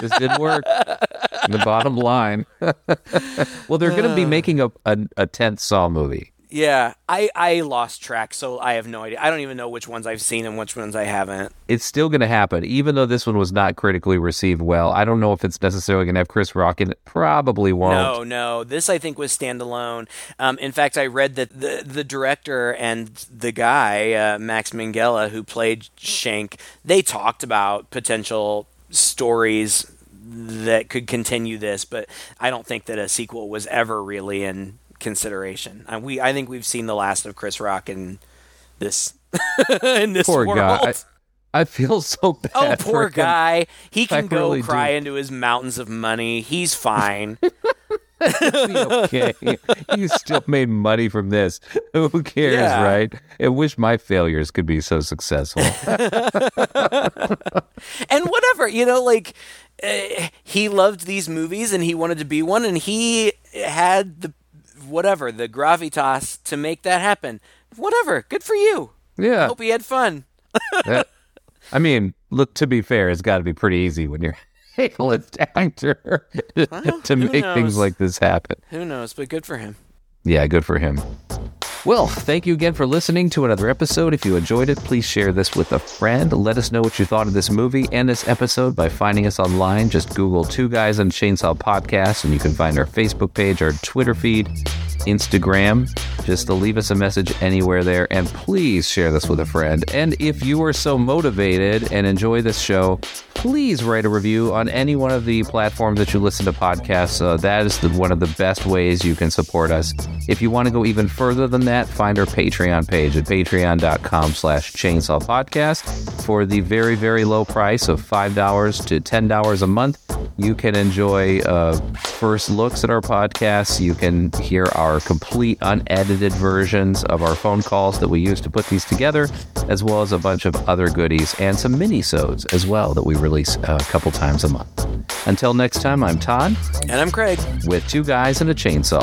this didn't work. The bottom line. [LAUGHS] well, they're going to be uh. making a, a a tenth Saw movie. Yeah, I I lost track, so I have no idea. I don't even know which ones I've seen and which ones I haven't. It's still going to happen, even though this one was not critically received well. I don't know if it's necessarily going to have Chris Rock in it. Probably won't. No, no. This I think was standalone. Um, in fact, I read that the the director and the guy uh, Max Minghella who played Schenk, they talked about potential stories that could continue this, but I don't think that a sequel was ever really in consideration. Uh, we I think we've seen the last of Chris Rock in this [LAUGHS] in this Poor world. guy. I, I feel so bad. Oh, for poor him. guy. He can I go really cry do. into his mountains of money. He's fine. [LAUGHS] okay. you still made money from this. [LAUGHS] Who cares, Yeah. right? I wish my failures could be so successful. and whatever you know like uh, he loved these movies and he wanted to be one and he had the whatever the gravitas to make that happen whatever good for you yeah. hope he had fun [LAUGHS] I mean, look, to be fair, it's got to be pretty easy when you're a A-list actor to who make things like this happen. who knows but good for him Yeah, good for him. Well, thank you again for listening to another episode. If you enjoyed it, please share this with a friend. Let us know what you thought of this movie and this episode by finding us online. Just Google Two Guys on Chainsaw Podcast, and you can find our Facebook page, our Twitter feed, Instagram. Just to leave us a message anywhere there, and please share this with a friend. And if you are so motivated and enjoy this show, please write a review on any one of the platforms that you listen to podcasts. Uh, that is the, one of the best ways you can support us. If you want to go even further than that, find our Patreon page at patreon.com slash chainsaw podcast. For the very, very low price of $5 to $10 a month, you can enjoy uh, first looks at our podcasts. You can hear our complete unedited versions of our phone calls that we use to put these together, as well as a bunch of other goodies and some mini-sodes as well that we release uh, a couple times a month. Until next time, I'm Todd and i'm craig with two guys and a chainsaw.